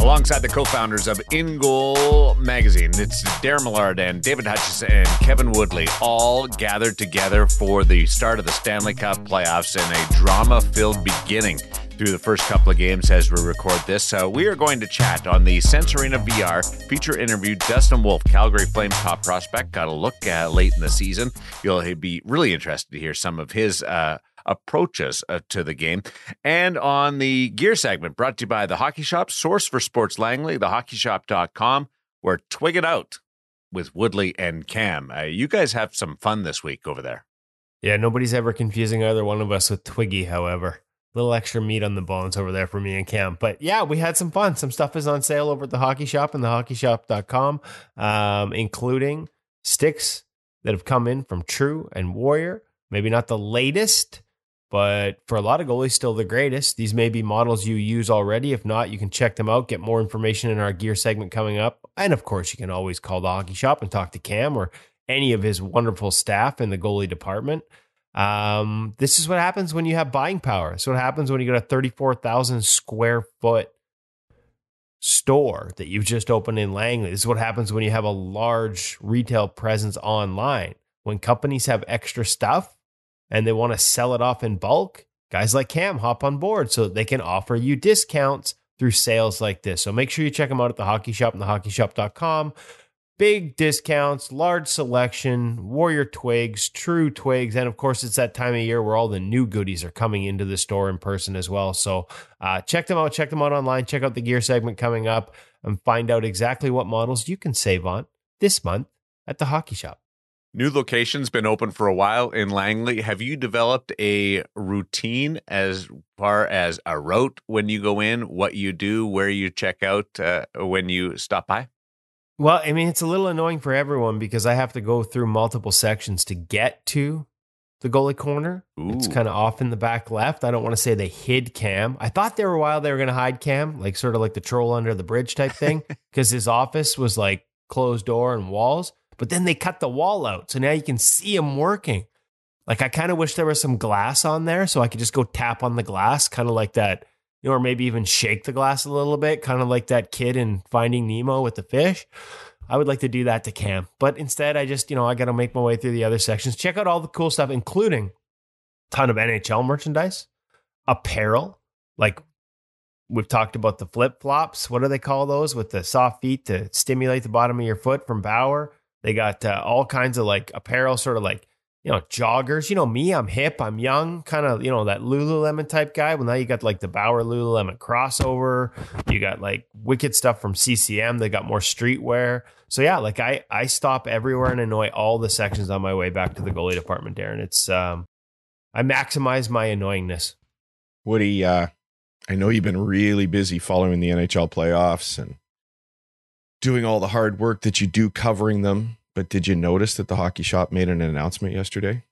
alongside the co-founders of In Goal Magazine. It's Darren Millard and David Hutchison and Kevin Woodley all gathered together for the start of the Stanley Cup playoffs in a drama-filled beginning through the first couple of games as we record this. Uh, we are going to chat on the Sense Arena VR feature interview. Dustin Wolf, Calgary Flames top prospect, got a look late in the season. You'll be really interested to hear some of his uh, approaches uh, to the game. And on the gear segment, brought to you by the Hockey Shop, source for sports Langley, thehockeyshop.com. We're twig it out with Woodley and Cam. Uh, you guys have some fun this week over there. Yeah, nobody's ever confusing either one of us with Twiggy, however little extra meat on the bones over there for me and Cam. But yeah, we had some fun. Some stuff is on sale over at the hockey shop and thehockeyshop.com, um, including sticks that have come in from True and Warrior. Maybe not the latest, but for a lot of goalies, still the greatest. These may be models you use already. If not, you can check them out, get more information in our gear segment coming up. And of course, you can always call the hockey shop and talk to Cam or any of his wonderful staff in the goalie department. Um, this is what happens when you have buying power. So what happens when you got a 34,000 square foot store that you've just opened in Langley. This is what happens when you have a large retail presence online. When companies have extra stuff and they want to sell it off in bulk, guys like Cam hop on board so they can offer you discounts through sales like this. So make sure you check them out at the hockey shop and thehockeyshop.com big discounts, large selection, Warrior Twigs, True Twigs, and of course, it's that time of year where all the new goodies are coming into the store in person as well. So uh, check them out, check them out online, check out the gear segment coming up, and find out exactly what models you can save on this month at the hockey shop. New location's been open for a while in Langley. Have you developed a routine as far as a route when you go in, what you do, where you check out uh, when you stop by? Well, I mean, it's a little annoying for everyone because I have to go through multiple sections to get to the goalie corner. Ooh. It's kind of off in the back left. I don't want to say they hid Cam. I thought there were a while they were going to hide Cam, like sort of like the troll under the bridge type thing, because his office was like closed door and walls. But then they cut the wall out, so now you can see him working. Like I kind of wish there was some glass on there, so I could just go tap on the glass, kind of like that you know, or maybe even shake the glass a little bit, kind of like that kid in Finding Nemo with the fish. I would like to do that to Cam, but instead, I just, you know, I got to make my way through the other sections, check out all the cool stuff, including a ton of NHL merchandise, apparel, like we've talked about the flip flops. What do they call those with the soft feet to stimulate the bottom of your foot from Bauer? They got uh, all kinds of like apparel, sort of like you know, joggers. You know me, I'm hip, I'm young, kind of, you know, that Lululemon type guy. Well, now you got like the Bauer Lululemon crossover. You got like wicked stuff from CCM. They got more streetwear. So yeah, like I I stop everywhere and annoy all the sections on my way back to the goalie department, Darren. It's um I maximize my annoyingness. Woody, uh, I know you've been really busy following the NHL playoffs and doing all the hard work that you do covering them but did you notice that the hockey shop made an announcement yesterday?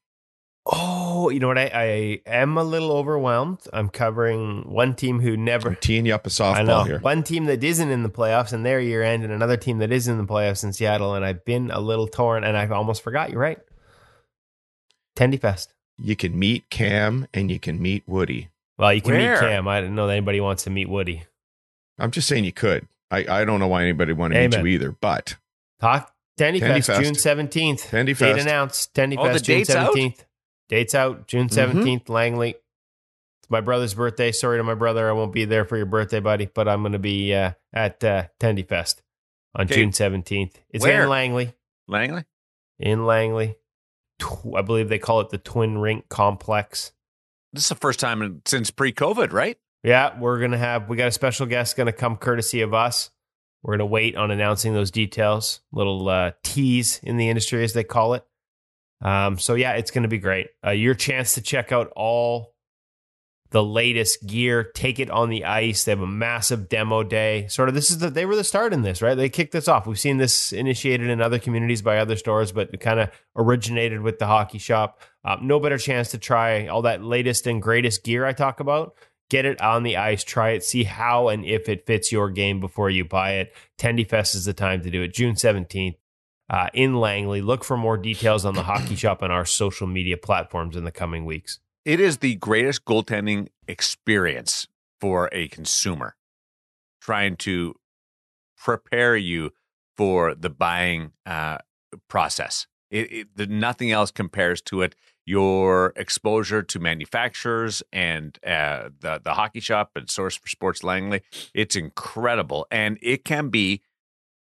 Oh, you know what? I, I am a little overwhelmed. I'm covering one team who never I'm teeing you up a softball I know. here. One team that isn't in the playoffs and their year end, and another team that is in the playoffs in Seattle. And I've been a little torn, and I almost forgot. You're right. Tendy Fest. You can meet Cam and you can meet Woody. Well, you can Where? meet Cam. I didn't know that anybody wants to meet Woody. I'm just saying you could. I, I don't know why anybody would want to meet you either, but talk Tendy, Tendy Fest, Fest, June seventeenth. Tendy Fest. Date announced. Tendy oh, Fest, June seventeenth. Dates out June 17th, mm-hmm. Langley. It's my brother's birthday. Sorry to my brother, I won't be there for your birthday, buddy, but I'm going to be uh, at uh, Tendy Fest on okay. June 17th. It's Where? in Langley. Langley? In Langley. I believe they call it the Twin Rink Complex. This is the first time since pre-COVID, right? Yeah, we're gonna have we got a special guest gonna come courtesy of us. We're going to wait on announcing those details, little uh, tease in the industry, as they call it. Um, so, yeah, it's going to be great. Uh, your chance to check out all the latest gear, take it on the ice. They have a massive demo day. Sort of, this is the, they were the start in this, right? They kicked this off. We've seen this initiated in other communities by other stores, but it kind of originated with the hockey shop. Uh, no better chance to try all that latest and greatest gear I talk about get it on the ice, try it, see how and if it fits your game before you buy it. Tendy Fest is the time to do it. June 17th uh, in Langley. Look for more details on the hockey shop and our social media platforms in the coming weeks. It is the greatest goaltending experience for a consumer. trying to prepare you for the buying uh, process. It, it, nothing else compares to it. Your exposure to manufacturers and uh, the the hockey shop and Source for Sports Langley, it's incredible, and it can be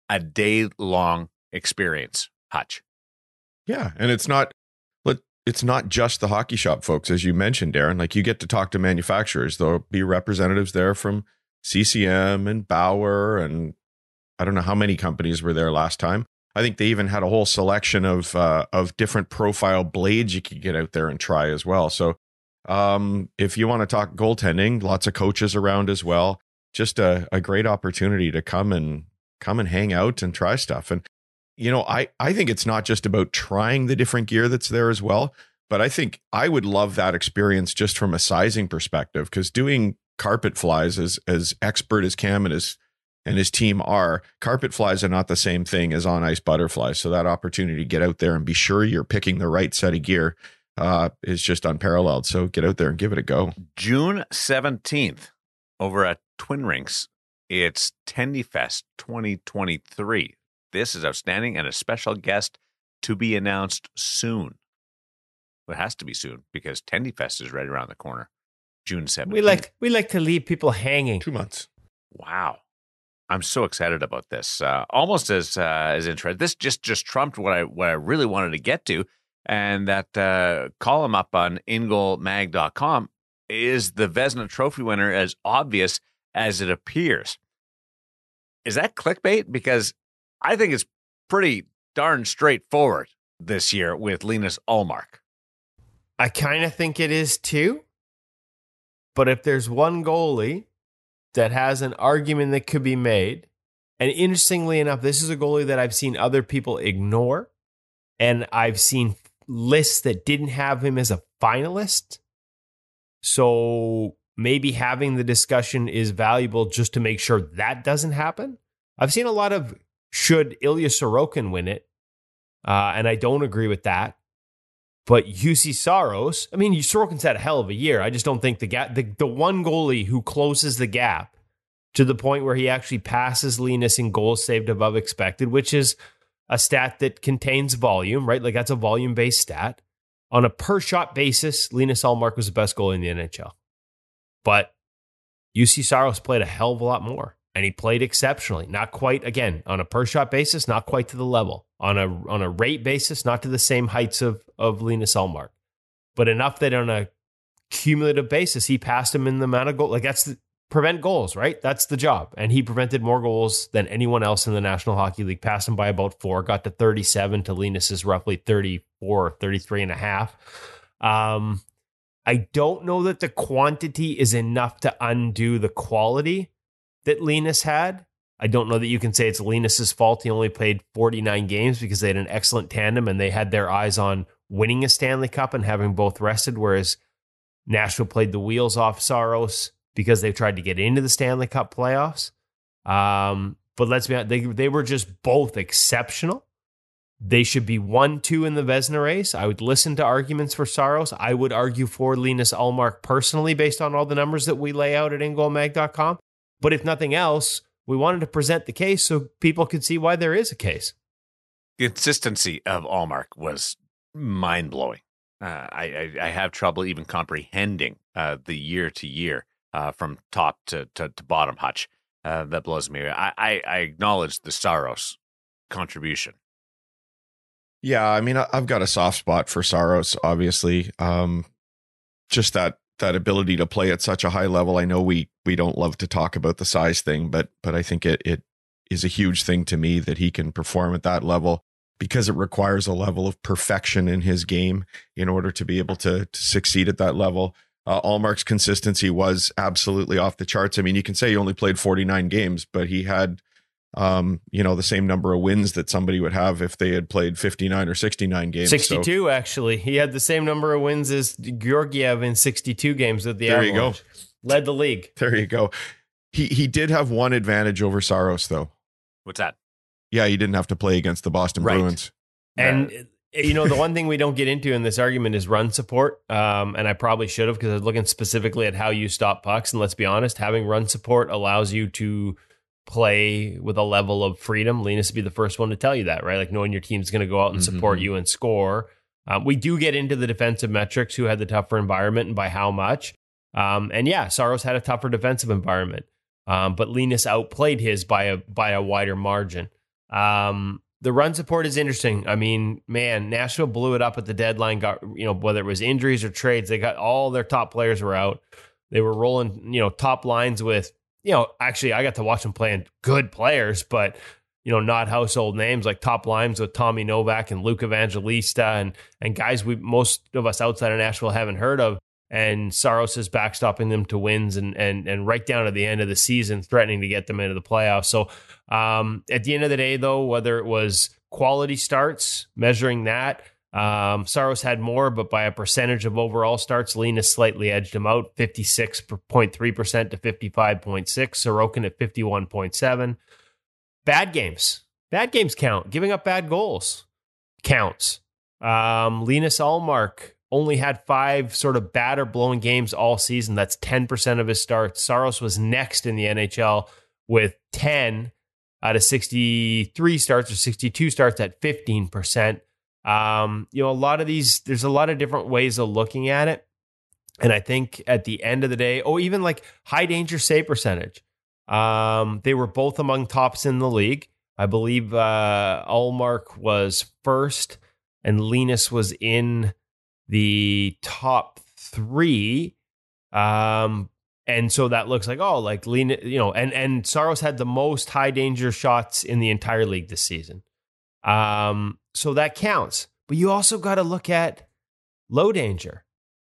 a day long experience. Hutch. Yeah, and it's not it's not just the hockey shop folks, as you mentioned, Darren. Like you get to talk to manufacturers. There'll be representatives there from CCM and Bauer, and I don't know how many companies were there last time. I think they even had a whole selection of uh, of different profile blades you could get out there and try as well. So, um, if you want to talk goaltending, lots of coaches around as well. Just a, a great opportunity to come and come and hang out and try stuff. And you know, I I think it's not just about trying the different gear that's there as well, but I think I would love that experience just from a sizing perspective because doing carpet flies as as expert as Cam and his and his team are, carpet flies are not the same thing as on ice butterflies. So that opportunity to get out there and be sure you're picking the right set of gear uh, is just unparalleled. So get out there and give it a go. June seventeenth over at Twin Rinks. It's Tendy Fest 2023. This is outstanding and a special guest to be announced soon. It has to be soon because Tendy Fest is right around the corner. June 7th. We like we like to leave people hanging. Two months. Wow. I'm so excited about this. Uh, almost as uh, as interesting. This just just trumped what I what I really wanted to get to, and that uh, column up on ingoalmag.com is the Vezina Trophy winner as obvious as it appears. Is that clickbait? Because I think it's pretty darn straightforward this year with Linus Ullmark. I kind of think it is too. But if there's one goalie that has an argument that could be made, and interestingly enough, this is a goalie that I've seen other people ignore, and I've seen lists that didn't have him as a finalist. So maybe having the discussion is valuable just to make sure that doesn't happen. I've seen a lot of should Ilya Sorokin win it? Uh, and I don't agree with that. But Juuse Saros, I mean, Sorokin's had a hell of a year. I just don't think the gap, the, the one goalie who closes the gap to the point where he actually passes Linus in goals saved above expected, which is a stat that contains volume, right? Like that's a volume based stat. On a per shot basis, Linus Ullmark was the best goalie in the NHL. But Juuse Saros played a hell of a lot more and he played exceptionally. Not quite again on a per shot basis, not quite to the level on a on a rate basis, not to the same heights of of Linus Ullmark, but enough that on a cumulative basis, he passed him in the amount of goal. Like that's the, prevent goals, right? That's the job, and he prevented more goals than anyone else in the National Hockey League. Passed him by about four, got to thirty seven. To Linus's roughly 34, 33 and a half. Um, I don't know that the quantity is enough to undo the quality that Linus had. I don't know that you can say it's Linus's fault. He only played 49 games because they had an excellent tandem and they had their eyes on winning a Stanley Cup and having both rested, whereas Nashville played the wheels off Saros because they tried to get into the Stanley Cup playoffs. Um, but let's be honest, they, they were just both exceptional. They should be one, two in the Vezina race. I would listen to arguments for Saros. I would argue for Linus Ullmark personally based on all the numbers that we lay out at ingoalmag.com. But if nothing else, we wanted to present the case so people could see why there is a case. The consistency of Ullmark was mind blowing. Uh, I, I, I have trouble even comprehending uh, the year to year uh, from top to, to, to bottom hutch. Uh, that blows me. I, I, I acknowledge the Saros contribution. Yeah, I mean, I've got a soft spot for Saros, obviously. Um, just that that ability to play at such a high level. I know we we don't love to talk about the size thing, but but I think it it is a huge thing to me that he can perform at that level because it requires a level of perfection in his game in order to be able to, to succeed at that level. Uh, Ullmark's consistency was absolutely off the charts. I mean, you can say he only played 49 games, but he had um, you know, the same number of wins that somebody would have if they had played 59 or 69 games. 62, so, actually. He had the same number of wins as Georgiev in 62 games with the There Avalanche. you go. Led the league. There you go. He he did have one advantage over Saros though. What's that? Yeah, he didn't have to play against the Boston Right. Bruins. And you know, the one thing we don't get into in this argument is run support. Um, and I probably should have because I was looking specifically at how you stop pucks. And let's be honest, having run support allows you to play with a level of freedom. Linus would be the first one to tell you that, right? Like knowing your team's going to go out and support mm-hmm. you and score. Um, we do get into the defensive metrics, who had the tougher environment and by how much. Um, and yeah, Saros had a tougher defensive environment, um, but Linus outplayed his by a by a wider margin. Um, the run support is interesting. I mean, man, Nashville blew it up at the deadline. Got you know whether it was injuries or trades, they got all their top players were out. They were rolling you know top lines with you know actually I got to watch them playing good players, but you know not household names like top lines with Tommy Novak and Luke Evangelista and and guys we most of us outside of Nashville haven't heard of. And Saros is backstopping them to wins and and and right down to the end of the season, threatening to get them into the playoffs. So um, at the end of the day, though, whether it was quality starts, measuring that, um, Saros had more, but by a percentage of overall starts, Linus slightly edged him out 56.3% to 55.6. Sorokin at 51.7. Bad games. Bad games count. Giving up bad goals counts. Um, Linus Ullmark only had five sort of batter blowing games all season. That's 10% of his starts. Saros was next in the NHL with 10 out of 63 starts or 62 starts at 15%. Um, you know, a lot of these, there's a lot of different ways of looking at it. And I think at the end of the day, oh, even like high danger save percentage. Um, they were both among tops in the league. I believe uh, Ullmark was first and Linus was in the top three. Um, and so that looks like oh like lean you know and and Saros had the most high danger shots in the entire league this season. Um so that counts. But you also got to look at low danger.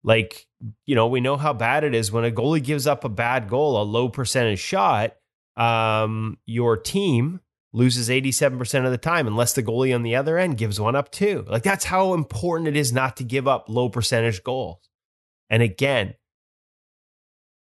Like, you know, we know how bad it is when a goalie gives up a bad goal, a low percentage shot, um your team loses 87% of the time unless the goalie on the other end gives one up too. Like that's how important it is not to give up low percentage goals. And again,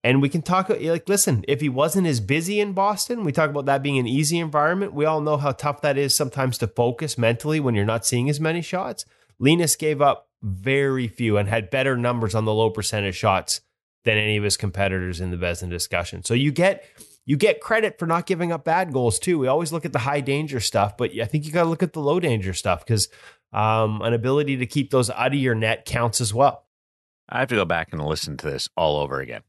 and we can talk like, listen, if he wasn't as busy in Boston, we talk about that being an easy environment. We all know how tough that is sometimes to focus mentally when you're not seeing as many shots. Linus gave up very few and had better numbers on the low percentage shots than any of his competitors in the Vezina discussion. So you get you get credit for not giving up bad goals too. We always look at the high danger stuff, but I think you got to look at the low danger stuff because um, an ability to keep those out of your net counts as well. I have to go back and listen to this all over again.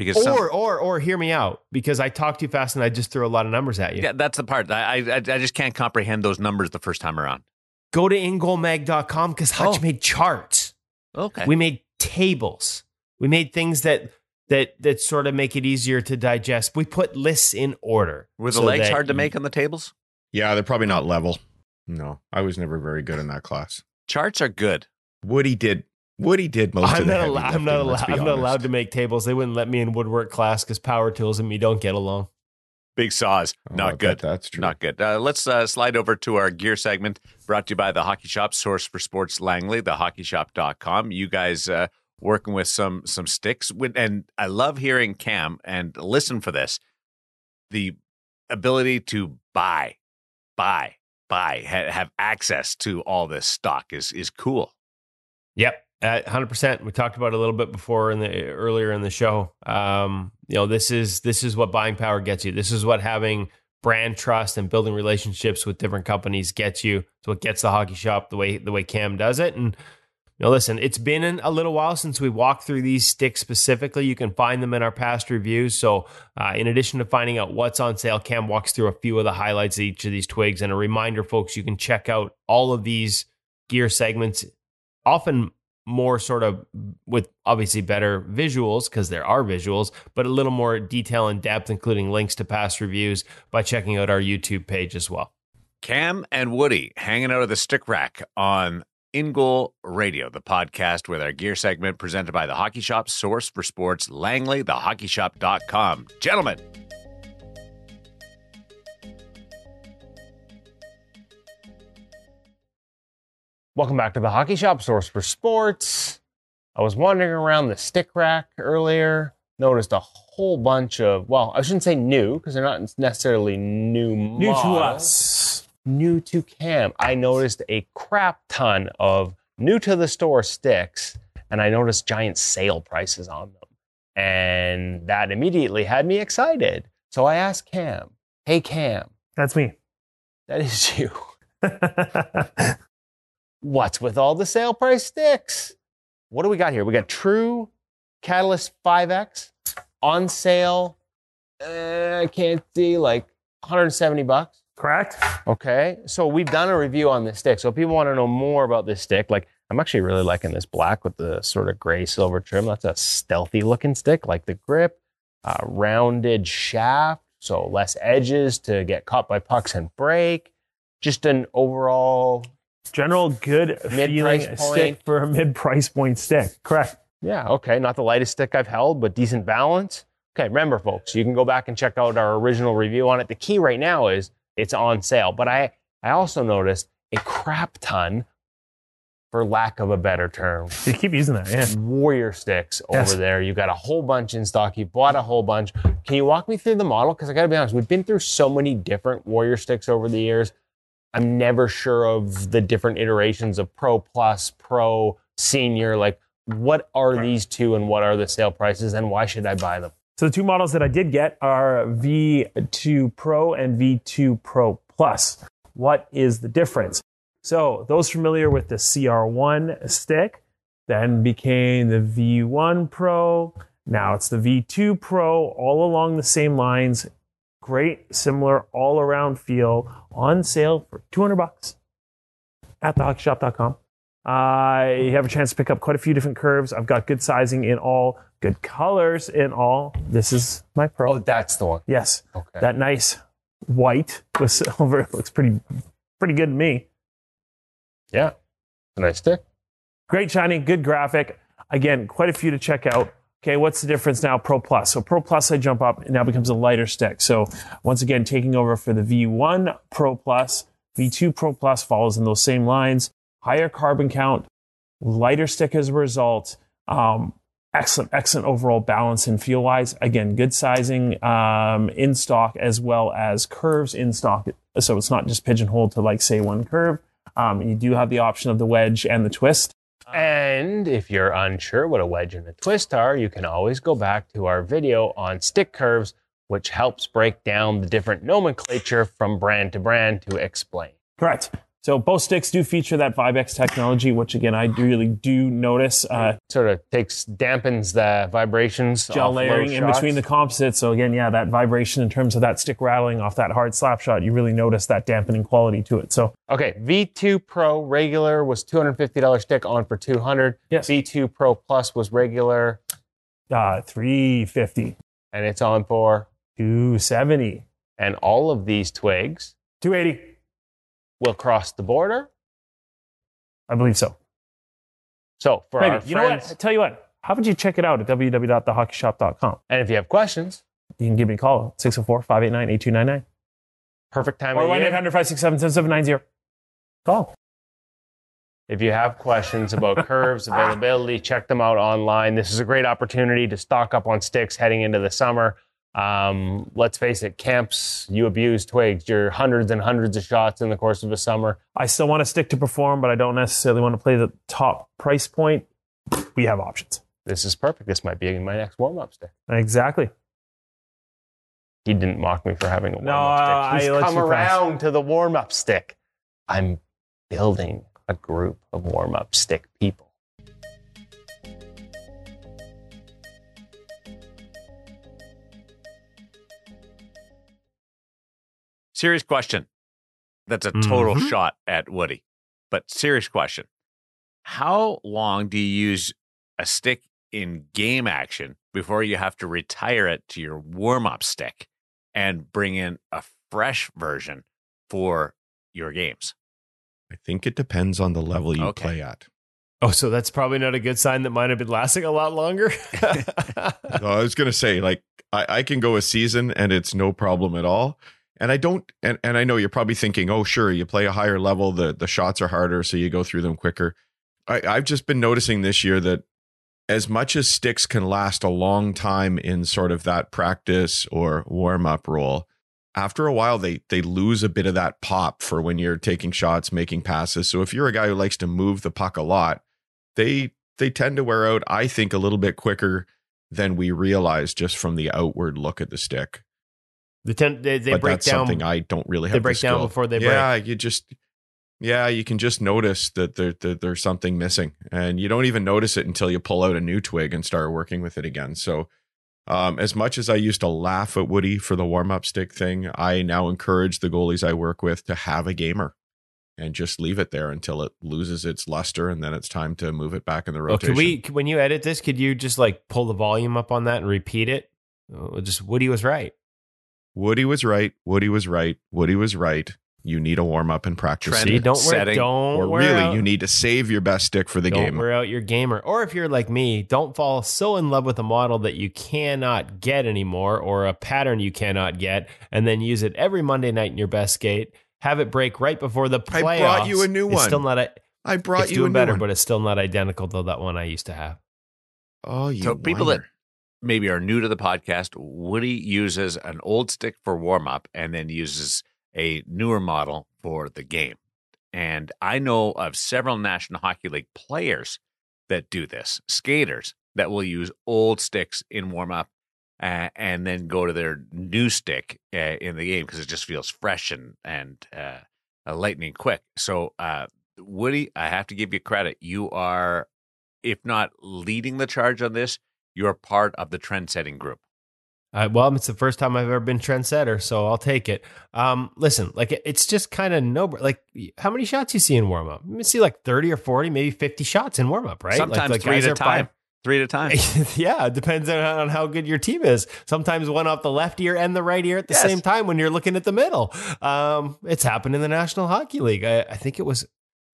Because or some, or or hear me out because I talk too fast and I just threw a lot of numbers at you. Yeah, that's the part. I I, I just can't comprehend those numbers the first time around. Go to ingoalmag.com because Hutch oh. made charts. Okay. We made tables. We made things that that that sort of make it easier to digest. We put lists in order. Were the so legs hard to make on the tables? Yeah, they're probably not level. No, I was never very good in that class. Charts are good. Woody did Woody did most I'm of the not allowed, I'm not allowed. I'm not allowed to make tables. They wouldn't let me in woodwork class because power tools and me don't get along. Big saws, oh, not good. That's true. Not good. Uh, let's uh, slide over to our gear segment brought to you by the Hockey Shop, source for sports Langley, thehockeyshop.com. You guys uh, working with some some sticks, and I love hearing Cam and listen for this. The ability to buy, buy, buy, ha- have access to all this stock is is cool. Yep, hundred percent. We talked about a little bit before in the earlier in the show. Um, you know, this is this is what buying power gets you. This is what having brand trust and building relationships with different companies gets you. It's what gets the hockey shop the way the way Cam does it. And you know, listen, it's been a little while since we walked through these sticks specifically. You can find them in our past reviews. So, uh, in addition to finding out what's on sale, Cam walks through a few of the highlights of each of these twigs. And a reminder, folks, you can check out all of these gear segments, often more sort of with obviously better visuals because there are visuals, but a little more detail and depth, including links to past reviews by checking out our YouTube page as well. Cam and Woody hanging out of the stick rack on In Goal Radio, the podcast with our gear segment presented by the Hockey Shop, source for sports, Langley, thehockeyshop.com. Gentlemen, Welcome back to the Hockey Shop, source for sports. I was wandering around the stick rack earlier, noticed a whole bunch of, well, I shouldn't say new because they're not necessarily new New to us. new to Cam, I noticed a crap ton of new to the store sticks, and I noticed giant sale prices on them. And that immediately had me excited. So I asked Cam, Hey, Cam, That's me. that is you. What's with all the sale price sticks? What do we got here? We got True Catalyst 5X on sale. Uh, I can't see, like 170 bucks. Correct. Okay. So we've done a review on this stick. So if people want to know more about this stick, like I'm actually really liking this black with the sort of gray silver trim. That's a stealthy looking stick, like the grip, uh, rounded shaft, so less edges to get caught by pucks and break. Just an overall, General good Mid-price feeling point. stick for a mid price point stick. Correct. yeah, okay, not the lightest stick I've held, but decent balance. Okay, remember, folks, you can go back and check out our original review on it. The key right now is it's on sale, but I I also noticed a crap ton, for lack of a better term, You keep using that. Yeah. warrior sticks over Yes. there. You got a whole bunch in stock. You bought a whole bunch. Can you walk me through the model? Because I got to be honest, we've been through so many different warrior sticks over the years. I'm never sure of the different iterations of Pro Plus, Pro, Senior. Like, what are these two and what are the sale prices and why should I buy them? So the two models that I did get are V2 Pro and V2 Pro Plus. What is the difference? So those familiar with the CR1 stick then became the V1 Pro. Now it's the V2 Pro, all along the same lines. Great, similar, all around feel on sale for 200 bucks at thehockeyshop.com. I have a chance to pick up quite a few different curves. I've got good sizing in all, good colors in all. This is my Pro. Oh, that's the one. yes, Okay. that nice white with silver looks pretty, pretty good to me. yeah. A nice stick. Great shiny, good graphic. Again, quite a few to check out. Okay, what's the difference now? Pro Plus. So Pro Plus, I jump up, it now becomes a lighter stick. So once again, taking over for the V1 Pro Plus, V2 Pro Plus follows in those same lines. Higher carbon count, lighter stick as a result. Um, excellent, excellent overall balance and feel wise. Again, good sizing um, in stock as well as curves in stock. So it's not just pigeonholed to like say one curve. Um, you do have the option of the wedge and the twist. Uh. And if you're unsure what a wedge and a twist are, you can always go back to our video on stick curves, which helps break down the different nomenclature from brand to brand to explain. Correct. So both sticks do feature that Vibex technology, which again I do really do notice. Uh, Sort of takes dampens the vibrations. gel layering in between the composites. So again, yeah, that vibration in terms of that stick rattling off that hard slap shot, you really notice that dampening quality to it. So Okay, V2 Pro regular was $250 stick on for 200. Yes. V2 Pro Plus was regular uh, 350, and it's on for 270, and all of these twigs 280. Will cross the border. I believe so. So for Maybe. our You know friends, what? Tell you what. How about you check it out at www.thehockeyshop.com? and if you have questions, You can give me a call 604 589 8299 perfect time or 1 year. 800 567 7790. Call. If you have questions about curves, availability, check them out online. This is a great opportunity to stock up on sticks heading into the summer. Um, let's face it, camps, you abuse twigs. You're hundreds and hundreds of shots in the course of a summer. I still want to stick to perform, but I don't necessarily want to play the top price point. We have options. This is perfect. This might be my next warm up stick. Exactly. He didn't mock me for having a warm No, up stick. He's I come you pass. around to the warm up stick. I'm building a group of warm up stick people. Serious question. That's a total Mhm. shot at Woody. But serious question. How long do you use a stick in game action before you have to retire it to your warm up stick and bring in a fresh version for your games? I think it depends on the level you Okay. play at. Oh, so that's probably not a good sign that mine have been lasting a lot longer. So I was gonna say, like, I, I can go a season and it's no problem at all. And I don't and, and I know you're probably thinking, oh, sure, you play a higher level, the the shots are harder, so you go through them quicker. I, I've just been noticing this year that as much as sticks can last a long time in sort of that practice or warm up role, after a while they they lose a bit of that pop for when you're taking shots, making passes. So if you're a guy who likes to move the puck a lot, they they tend to wear out, I think, a little bit quicker than we realize just from the outward look at the stick. The ten, they, they but break that's down. something I don't really have. To say. They the break down before they break. Yeah, you just yeah, you can just notice that there, that there's something missing, and you don't even notice it until you pull out a new twig and start working with it again. So, um, as much as I used to laugh at Woody for the warm up stick thing, I now encourage the goalies I work with to have a gamer and just leave it there until it loses its luster, and then it's time to move it back in the Oh, rotation. could we? When you edit this, could you just like pull the volume up on that and repeat it? Oh, just Woody was right. Woody was right. Woody was right. Woody was right. You need a warm up and practice. Trend See, don't wear, setting. don't or wear really, out, you need to save your best stick for the don't game. wear out your gamer. Or if you're like me, don't fall so in love with a model that you cannot get anymore, or a pattern you cannot get, and then use it every Monday night in your best skate. Have it break right before the I brought you a new It's one. still not a, I brought it's you a new better, one. but it's still not identical to that one I used to have. oh, you So people that maybe are new to the podcast, Woody uses an old stick for warm up and then uses a newer model for the game. And I know of several National Hockey League players that do this, skaters that will use old sticks in warm up uh, and then go to their new stick uh, in the game because it just feels fresh and and uh, lightning quick. So, uh, Woody, I have to give you credit. You are, if not leading the charge on this, you're part of the trend setting group. Uh, well, it's the first time I've ever been trendsetter, so I'll take it. Um, listen, like it's just kind of no, like how many shots you see in warm up? You see like thirty or forty, maybe fifty shots in warm up, right? Sometimes like, like three at a time. five- Three at a time. yeah, it depends on, on how good your team is. Sometimes one off the left ear and the right ear at the Yes. same time when you're looking at the middle. Um, it's happened in the National Hockey League. I, I think it was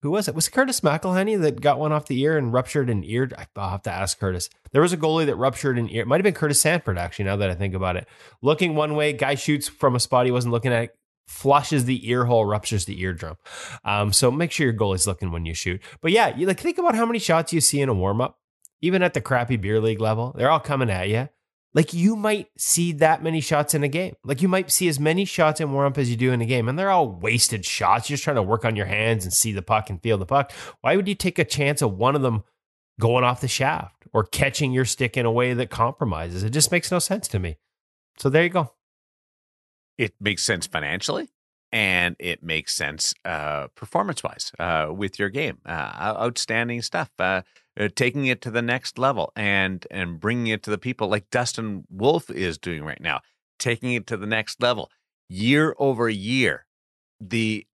who was it? Was it Curtis McElhinney that got one off the ear and ruptured an ear? I'll have to ask Curtis. There was a goalie that ruptured an ear. It might have been Curtis Sanford, actually, now that I think about it. Looking one way, guy shoots from a spot he wasn't looking at, flushes the ear hole, ruptures the eardrum. Um, so make sure your goalie's looking when you shoot. But yeah, you like think about how many shots you see in a warm up, even at the crappy beer league level. They're all coming at you. Like you might see that many shots in a game. Like you might see as many shots in warm up as you do in a game, and they're all wasted shots. You're just trying to work on your hands and see the puck and feel the puck. Why would you take a chance of one of them going off the shaft or catching your stick in a way that compromises? It just makes no sense to me. So there you go. it makes sense financially and it makes sense uh, performance wise uh, with your game. Uh, outstanding stuff. Uh, taking it to the next level and and bringing it to the people like Dustin Wolf is doing right now. Taking it to the next level, year over year, the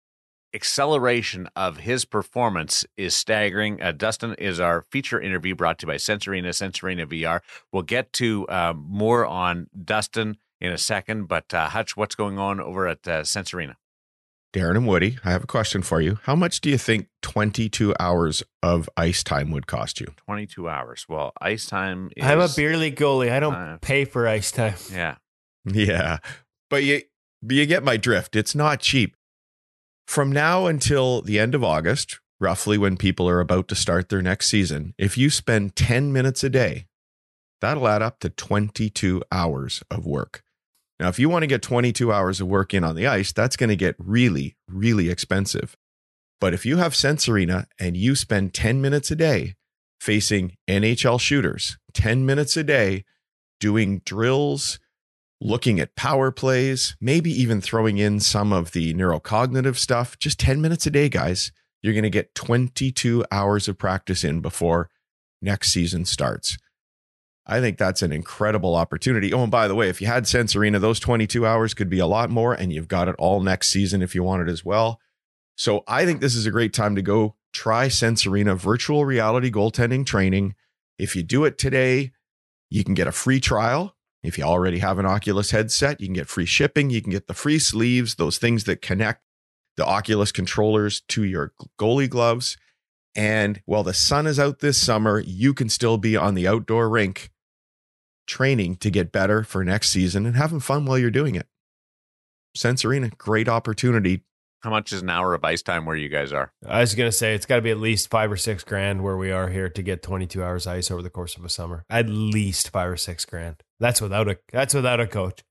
acceleration of his performance is staggering. Uh, Dustin is our feature interview brought to you by Sense Arena, Sensorina VR. We'll get to uh, more on Dustin in a second, but uh, Hutch, what's going on over at uh, Sense Arena? Darren and Woody, I have a question for you. How much do you think 22 hours of ice time would cost you? 22 hours. Well, ice time is. I'm a beer league goalie. I don't Uh, pay for ice time. Yeah. Yeah. But you but you get my drift. It's not cheap. From now until the end of August, roughly when people are about to start their next season, if you spend 10 minutes a day, that'll add up to 22 hours of work. Now, if you want to get 22 hours of work in on the ice, that's going to get really, really expensive. But if you have Sense Arena and you spend 10 minutes a day facing NHL shooters, 10 minutes a day doing drills, looking at power plays, maybe even throwing in some of the neurocognitive stuff, just 10 minutes a day, guys, you're going to get 22 hours of practice in before next season starts. I think that's an incredible opportunity. Oh, and by the way, if you had Sense Arena, those 22 hours could be a lot more, and you've got it all next season if you want it as well. So I think this is a great time to go try Sense Arena virtual reality goaltending training. If you do it today, you can get a free trial. If you already have an Oculus headset, you can get free shipping. You can get the free sleeves, those things that connect the Oculus controllers to your goalie gloves. And while the sun is out this summer, you can still be on the outdoor rink training to get better for next season and having fun while you're doing it. Sense Arena, great opportunity. How much is an hour of ice time where you guys are? I was gonna say it's got to be at least five or six grand where we are here to get 22 hours ice over the course of a summer. At least five or six grand. That's without a that's without a coach.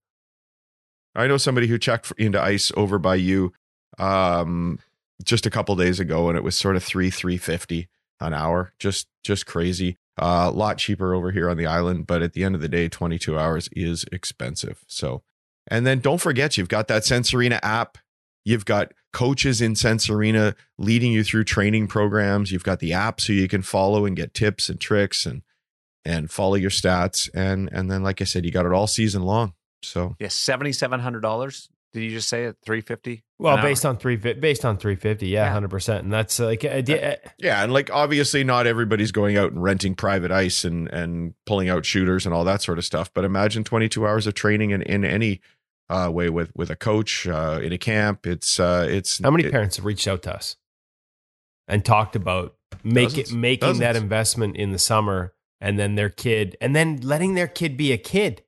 I know somebody who checked into ice over by you um, just a couple days ago, and it was sort of three three fifty an hour. Just just crazy. A uh, lot cheaper over here on the island, but at the end of the day, 22 hours is expensive. So, and then don't forget, you've got that Sense Arena app. You've got coaches in Sense Arena leading you through training programs. You've got the app so you can follow and get tips and tricks and and follow your stats. And and then, like I said, you got it all season long. So yeah, seven hundred dollars. Did you just say it? Three fifty. Well, based on three, based on three fifty, yeah, hundred yeah. percent, and that's like, uh, uh, yeah, and like obviously not everybody's going out and renting private ice and and pulling out shooters and all that sort of stuff. But imagine twenty two hours of training in in any uh, way with with a coach uh, in a camp. It's uh, it's how many it, parents have reached out to us and talked about make it, making dozens. that investment in the summer and then their kid and then letting their kid be a kid,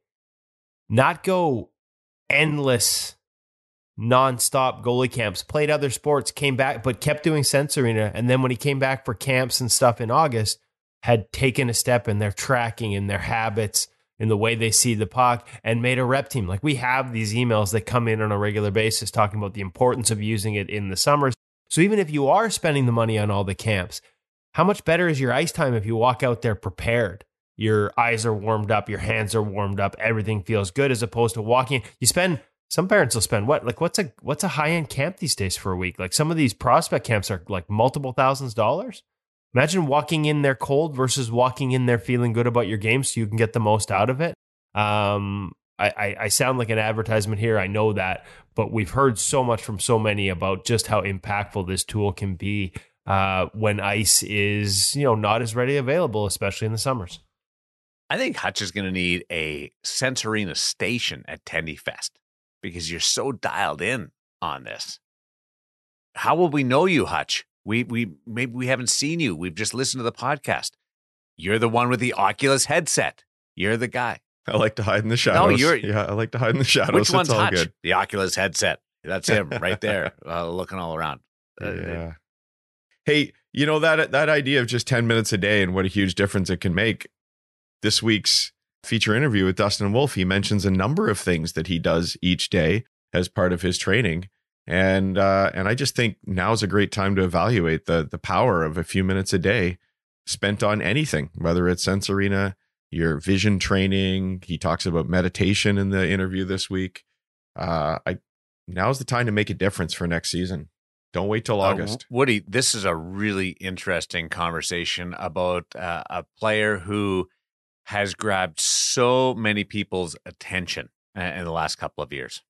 not go endless nonstop goalie camps, played other sports, came back, but kept doing Sense Arena. And then when he came back for camps and stuff in August, had taken a step in their tracking, in their habits, in the way they see the puck, and made a rep team. Like we have these emails that come in on a regular basis talking about the importance of using it in the summers. So even if you are spending the money on all the camps, how much better is your ice time if you walk out there prepared? Your eyes are warmed up, your hands are warmed up, everything feels good as opposed to walking. You spend some parents will spend what like what's a what's a high end camp these days for a week? Like some of these prospect camps are like multiple thousands of dollars. Imagine walking in there cold versus walking in there feeling good about your game so you can get the most out of it. Um, I, I, sound like an advertisement here. I know that, but we've heard so much from so many about just how impactful this tool can be uh, when ice is you know not as ready available, especially in the summers. I think Hutch is going to need a Sense Arena station at Tendy Fest because you're so dialed in on this. How will we know you, Hutch? We we maybe we haven't seen you. We've just listened to the podcast. You're the one with the Oculus headset. You're the guy. I like to hide in the shadows. No, you're yeah. I like to hide in the shadows. Which one's Hutch? Good. The Oculus headset. That's him right there, uh, looking all around. Uh, yeah. Hey, you know that that idea of just ten minutes a day and what a huge difference it can make. This week's feature interview with Dustin Wolf, he mentions a number of things that he does each day as part of his training. And uh, and I just think now is a great time to evaluate the the power of a few minutes a day spent on anything, whether it's Sense Arena, your vision training. He talks about meditation in the interview this week. Uh, I now's the time to make a difference for next season. Don't wait till uh, August. Uh, Woody, this is a really interesting conversation about uh, a player who has grabbed so many people's attention in the last couple of years.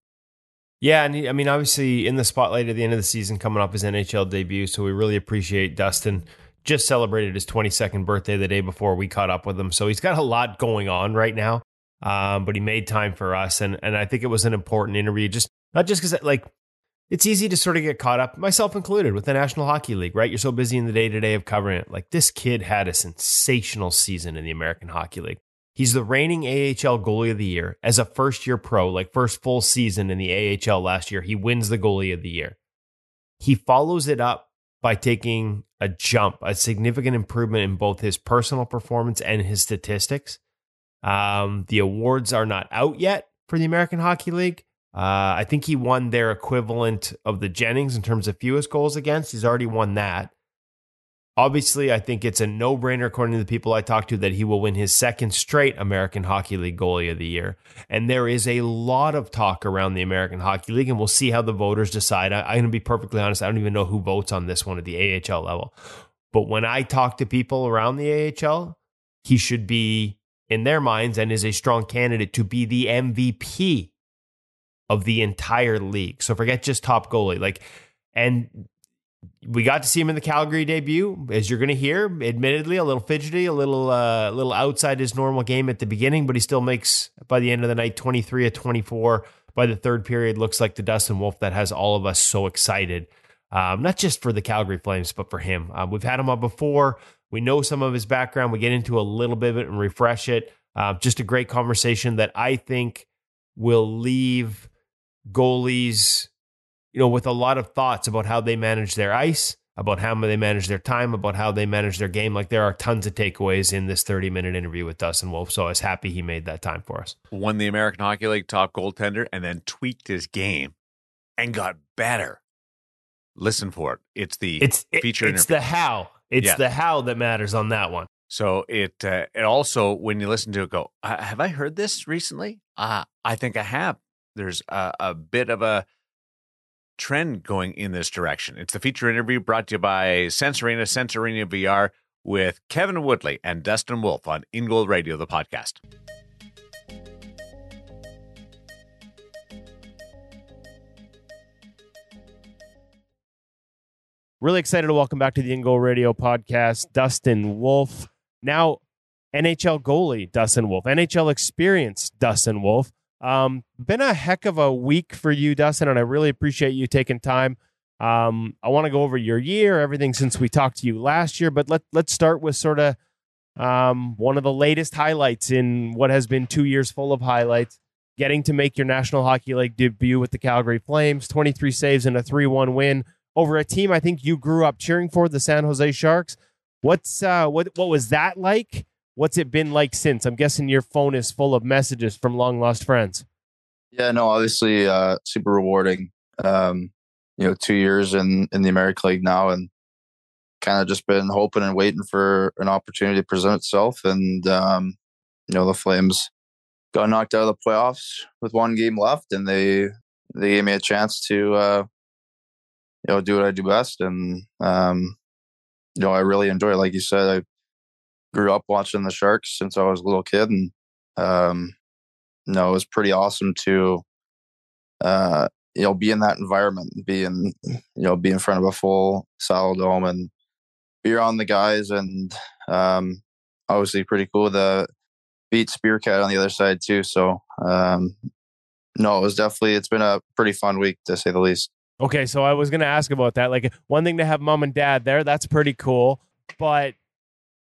Yeah, and I mean, obviously, in the spotlight at the end of the season, coming off his NHL debut, so we really appreciate Dustin. Just celebrated his 22nd birthday the day before we caught up with him, so he's got a lot going on right now. Um, but he made time for us, and and I think it was an important interview. Just not just because like it's easy to sort of get caught up, myself included, with the National Hockey League, right? You're so busy in the day to day of covering it. Like this kid had a sensational season in the American Hockey League. He's the reigning AHL goalie of the year as a first year pro, like first full season in the AHL last year. He wins the goalie of the year. He follows it up by taking a jump, a significant improvement in both his personal performance and his statistics. Um, the awards are not out yet for the American Hockey League. Uh, I think he won their equivalent of the Jennings in terms of fewest goals against. He's already won that. Obviously, I think it's a no brainer, according to the people I talked to, that he will win his second straight American Hockey League goalie of the year. And there is a lot of talk around the American Hockey League, and we'll see how the voters decide. I, I'm going to be perfectly honest, I don't even know who votes on this one at the AHL level. But when I talk to people around the AHL, he should be, in their minds, and is a strong candidate to be the MVP of the entire league. So forget just top goalie. Like, and we got to see him in the Calgary debut, as you're going to hear. Admittedly, a little fidgety, a little, uh, little outside his normal game at the beginning, but he still makes by the end of the night 23 of 24. By the third period, looks like the Dustin Wolf that has all of us so excited. Um, not just for the Calgary Flames, but for him. Uh, we've had him on before. We know some of his background. We get into a little bit of it and refresh it. Uh, just a great conversation that I think will leave goalies, you know, with a lot of thoughts about how they manage their ice, about how they manage their time, about how they manage their game. Like there are tons of takeaways in this 30 minute interview with Dustin Wolf. So I was happy he made that time for us. Won the American Hockey League top goaltender and then tweaked his game and got better. Listen for it. It's the it's feature. It, it's interview. the how. It's yeah. the how that matters on that one. So it uh, it also when you listen to it, go, have I heard this recently? Uh, I think I have. There's a, a bit of a trend going in this direction. It's the feature interview brought to you by Sense Arena, Sense Arena VR with Kevin Woodley and Dustin Wolf on InGoal Radio, the podcast. Really excited to welcome back to the InGoal Radio podcast, Dustin Wolf. Now, NHL goalie Dustin Wolf, NHL experience Dustin Wolf. Um, been a heck of a week for you, Dustin, and I really appreciate you taking time. Um, I want to go over your year, everything since we talked to you last year, but let let's start with sort of um, one of the latest highlights in what has been two years full of highlights. Getting to make your National Hockey League debut with the Calgary Flames, 23 saves and a 3 1 win over a team I think you grew up cheering for, the San Jose Sharks. What's uh, what what was that like? What's it been like since? I'm guessing your phone is full of messages from long lost friends. Yeah, no, obviously uh, super rewarding. Um, you know, two years in in the American League now, and kind of just been hoping and waiting for an opportunity to present itself. And um, you know, the Flames got knocked out of the playoffs with one game left, and they they gave me a chance to uh, you know do what I do best. And um, you know, I really enjoy it. Like you said, I grew up watching the Sharks since I was a little kid, and um, you know, it was pretty awesome to, uh, you know, be in that environment, be in, you know, be in front of a full Saddledome and be around the guys, and um, obviously pretty cool to beat Spearcat on the other side too. So, um, no, it was definitely it's been a pretty fun week to say the least. Okay, so I was going to ask about that. Like one thing to have mom and dad there, that's pretty cool, but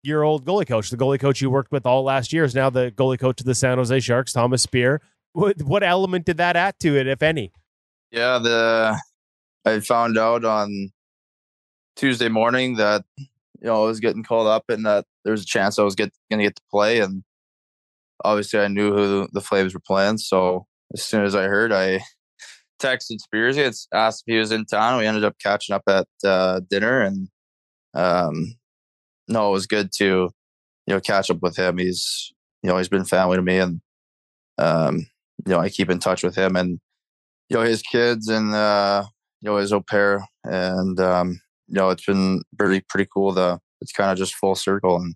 your old goalie coach, the goalie coach you worked with all last year, is now the goalie coach of the San Jose Sharks, Thomas Speer. What, what element did that add to it, if any? Yeah, the I found out on Tuesday morning that you know I was getting called up and that there was a chance I was get going to get to play, and obviously I knew who the Flames were playing. So as soon as I heard, I texted Spears, it's asked if he was in town. We ended up catching up at uh, dinner, and um, no, it was good to you know catch up with him. He's you know he's been family to me, and um, you know I keep in touch with him and you know his kids and uh, you know his au pair, and um, you know it's been pretty pretty cool. The it's kind of just full circle, and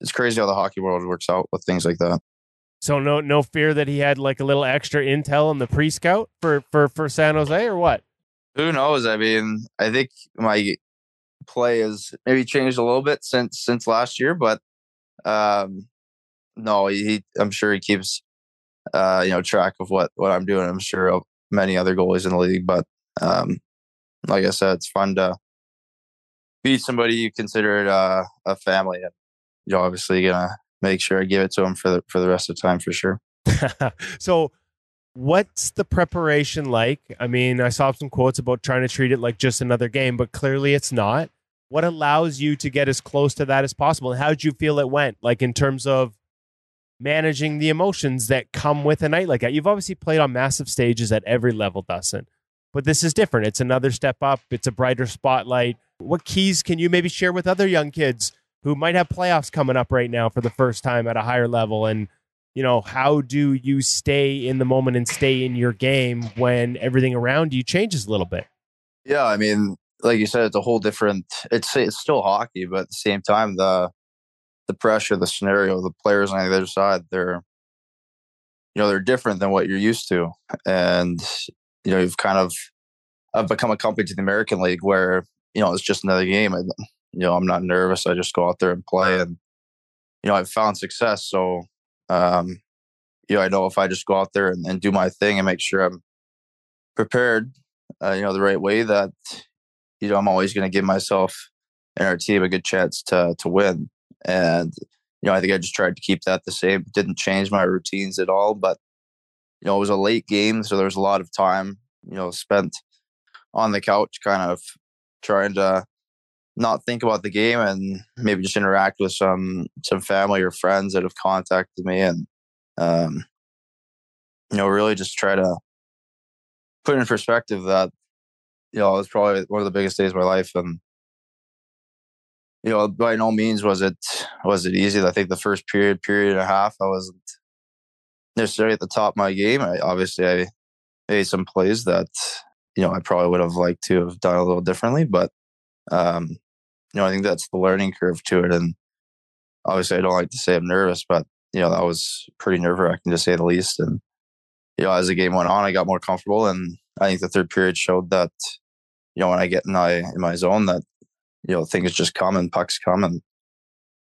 it's crazy how the hockey world works out with things like that. So no no fear that he had like a little extra intel in the pre scout for for for San Jose or what? Who knows? I mean, I think my play has maybe changed a little bit since since last year, but um, no, he, I'm sure he keeps uh, you know track of what what I'm doing. I'm sure of many other goalies in the league, but um, like I said, it's fun to beat somebody you consider uh, a family, and you're obviously gonna make sure I give it to him for the for the rest of the time for sure. so what's the preparation like? I mean, I saw some quotes about trying to treat it like just another game, but clearly it's not. What allows you to get as close to that as possible? And how did you feel it went? Like in terms of managing the emotions that come with a night like that. You've obviously played on massive stages at every level, Dustin, but this is different. It's another step up. It's a brighter spotlight. What keys can you maybe share with other young kids who might have playoffs coming up right now for the first time at a higher level and you know, how do you stay in the moment and stay in your game when everything around you changes a little bit? Yeah, I mean, like you said, it's a whole different. It's it's still hockey, but at the same time, the the pressure, the scenario, the players on the other side, they're you know they're different than what you're used to, and you know you've kind of I've become accustomed to the American League where you know it's just another game, and you know I'm not nervous. I just go out there and play, and you know I've found success. So um, you know, I know if I just go out there and, and do my thing and make sure I'm prepared, uh, you know, the right way, that you know I'm always going to give myself and our team a good chance to to win. And you know, I think I just tried to keep that the same. Didn't change my routines at all, but you know, it was a late game, so there was a lot of time, you know, spent on the couch, kind of trying to not think about the game and maybe just interact with some some family or friends that have contacted me and um, you know really just try to put in perspective that you know it's probably one of the biggest days of my life and you know by no means was it was it easy. I think the first period period and a half i wasn't necessarily at the top of my game. I, obviously i made some plays that you know i probably would have liked to have done a little differently but um, you know, I think that's the learning curve to it. And obviously, I don't like to say I'm nervous, but you know, that was pretty nerve wracking to say the least. And you know, as the game went on, I got more comfortable, and I think the third period showed that you know when I get in my in my zone that you know things just come and pucks come and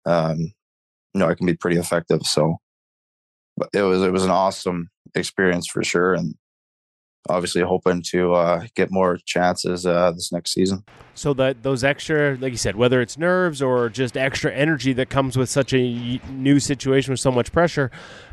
um, you know I can be pretty effective. So, but it was it was an awesome experience for sure, and obviously hoping to uh, get more chances uh, this next season. So that those extra, like you said, whether it's nerves or just extra energy that comes with such a new situation with so much pressure,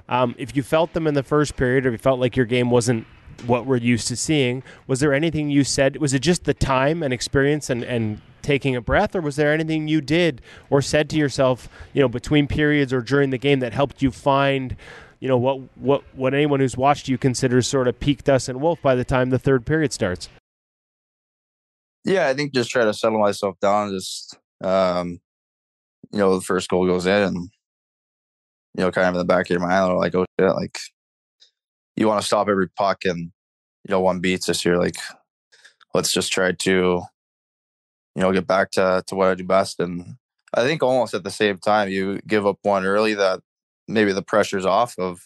um, if you felt them in the first period, or you felt like your game wasn't what we're used to seeing, was there anything you said? Was it just the time and experience and and taking a breath, or was there anything you did or said to yourself, you know, between periods or during the game that helped you find you know what what what anyone who's watched you considers sort of peak Dustin Wolf by the time the third period starts. Yeah, I think just try to settle myself down. Just um, you know, the first goal goes in, and you know, kind of in the back of your mind, like, oh shit, like you want to stop every puck, and you know, one beats us. You're like, let's just try to, you know, get back to to what I do best. And I think almost at the same time, you give up one early that maybe the pressure's off of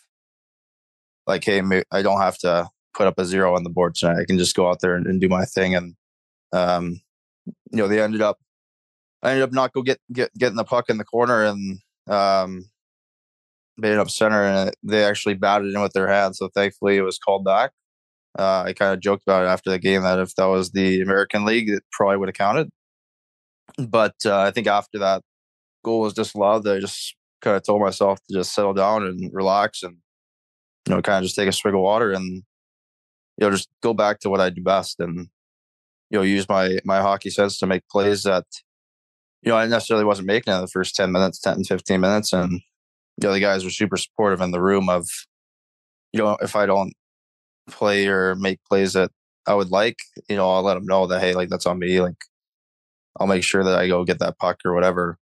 like, hey, I don't have to put up a zero on the board tonight. I can just go out there and, and do my thing. And um, you know, they ended up, I ended up not go get get getting the puck in the corner and um, made it up center, and they actually batted in with their hands. So thankfully, it was called back. Uh, I kind of joked about it after the game that if that was the American League, it probably would have counted. But uh, I think after that goal was disallowed, I just kind of told myself to just settle down and relax and you know kind of just take a swig of water and you know just go back to what I do best and you know use my my hockey sense to make plays that you know I necessarily wasn't making in the first 10 minutes 10 15 minutes and you know the guys were super supportive in the room of you know if I don't play or make plays that I would like you know I'll let them know that hey like that's on me like I'll make sure that I go get that puck or whatever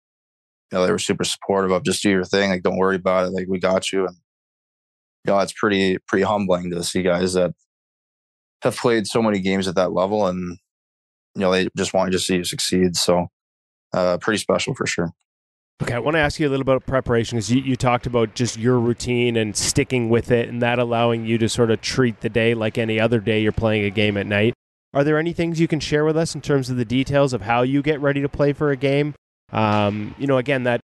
you know, they were super supportive of just do your thing. Like, don't worry about it. Like, we got you. And, you know, it's pretty, pretty humbling to see guys that have played so many games at that level and, you know, they just want to see you succeed. So, uh, pretty special for sure. Okay, I want to ask you a little bit about preparation because you, you talked about just your routine and sticking with it and that allowing you to sort of treat the day like any other day you're playing a game at night. Are there any things you can share with us in terms of the details of how you get ready to play for a game? Um, you know, again, that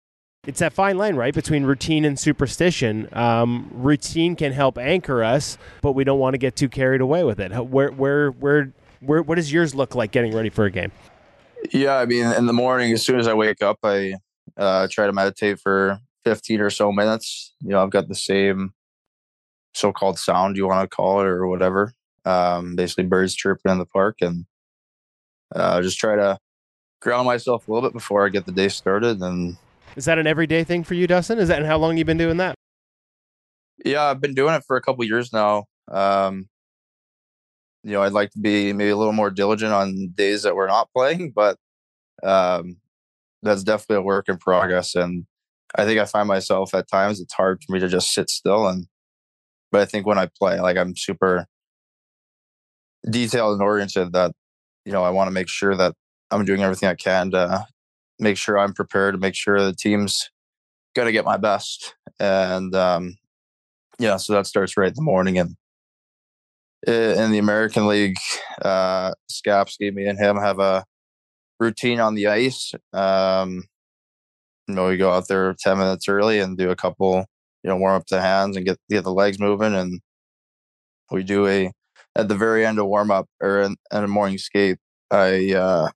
it's that fine line, right, between routine and superstition. Um, routine can help anchor us, but we don't want to get too carried away with it. Where, where, where, where, what does yours look like getting ready for a game? Yeah, I mean, in the morning, as soon as I wake up, I uh, try to meditate for 15 or so minutes. You know, I've got the same so-called sound you want to call it or whatever. Um, basically, birds chirping in the park, and uh, just try to ground myself a little bit before I get the day started. And is that an everyday thing for you, Dustin? Is that and how long you've been doing that? Yeah, I've been doing it for a couple years now. Um, you know, I'd like to be maybe a little more diligent on days that we're not playing, but um, that's definitely a work in progress. And I think I find myself at times it's hard for me to just sit still. And but I think when I play, like I'm super detailed and oriented that you know I want to make sure that I'm doing everything I can to make sure I'm prepared to make sure the team's going to get my best. And um, yeah, so that starts right in the morning. And in the American League, uh, Skapski, me and him have a routine on the ice. Um, you know, we go out there 10 minutes early and do a couple, you know, warm up the hands and get, get the legs moving. And we do a, at the very end of warm up or in, in a morning skate, I, uh,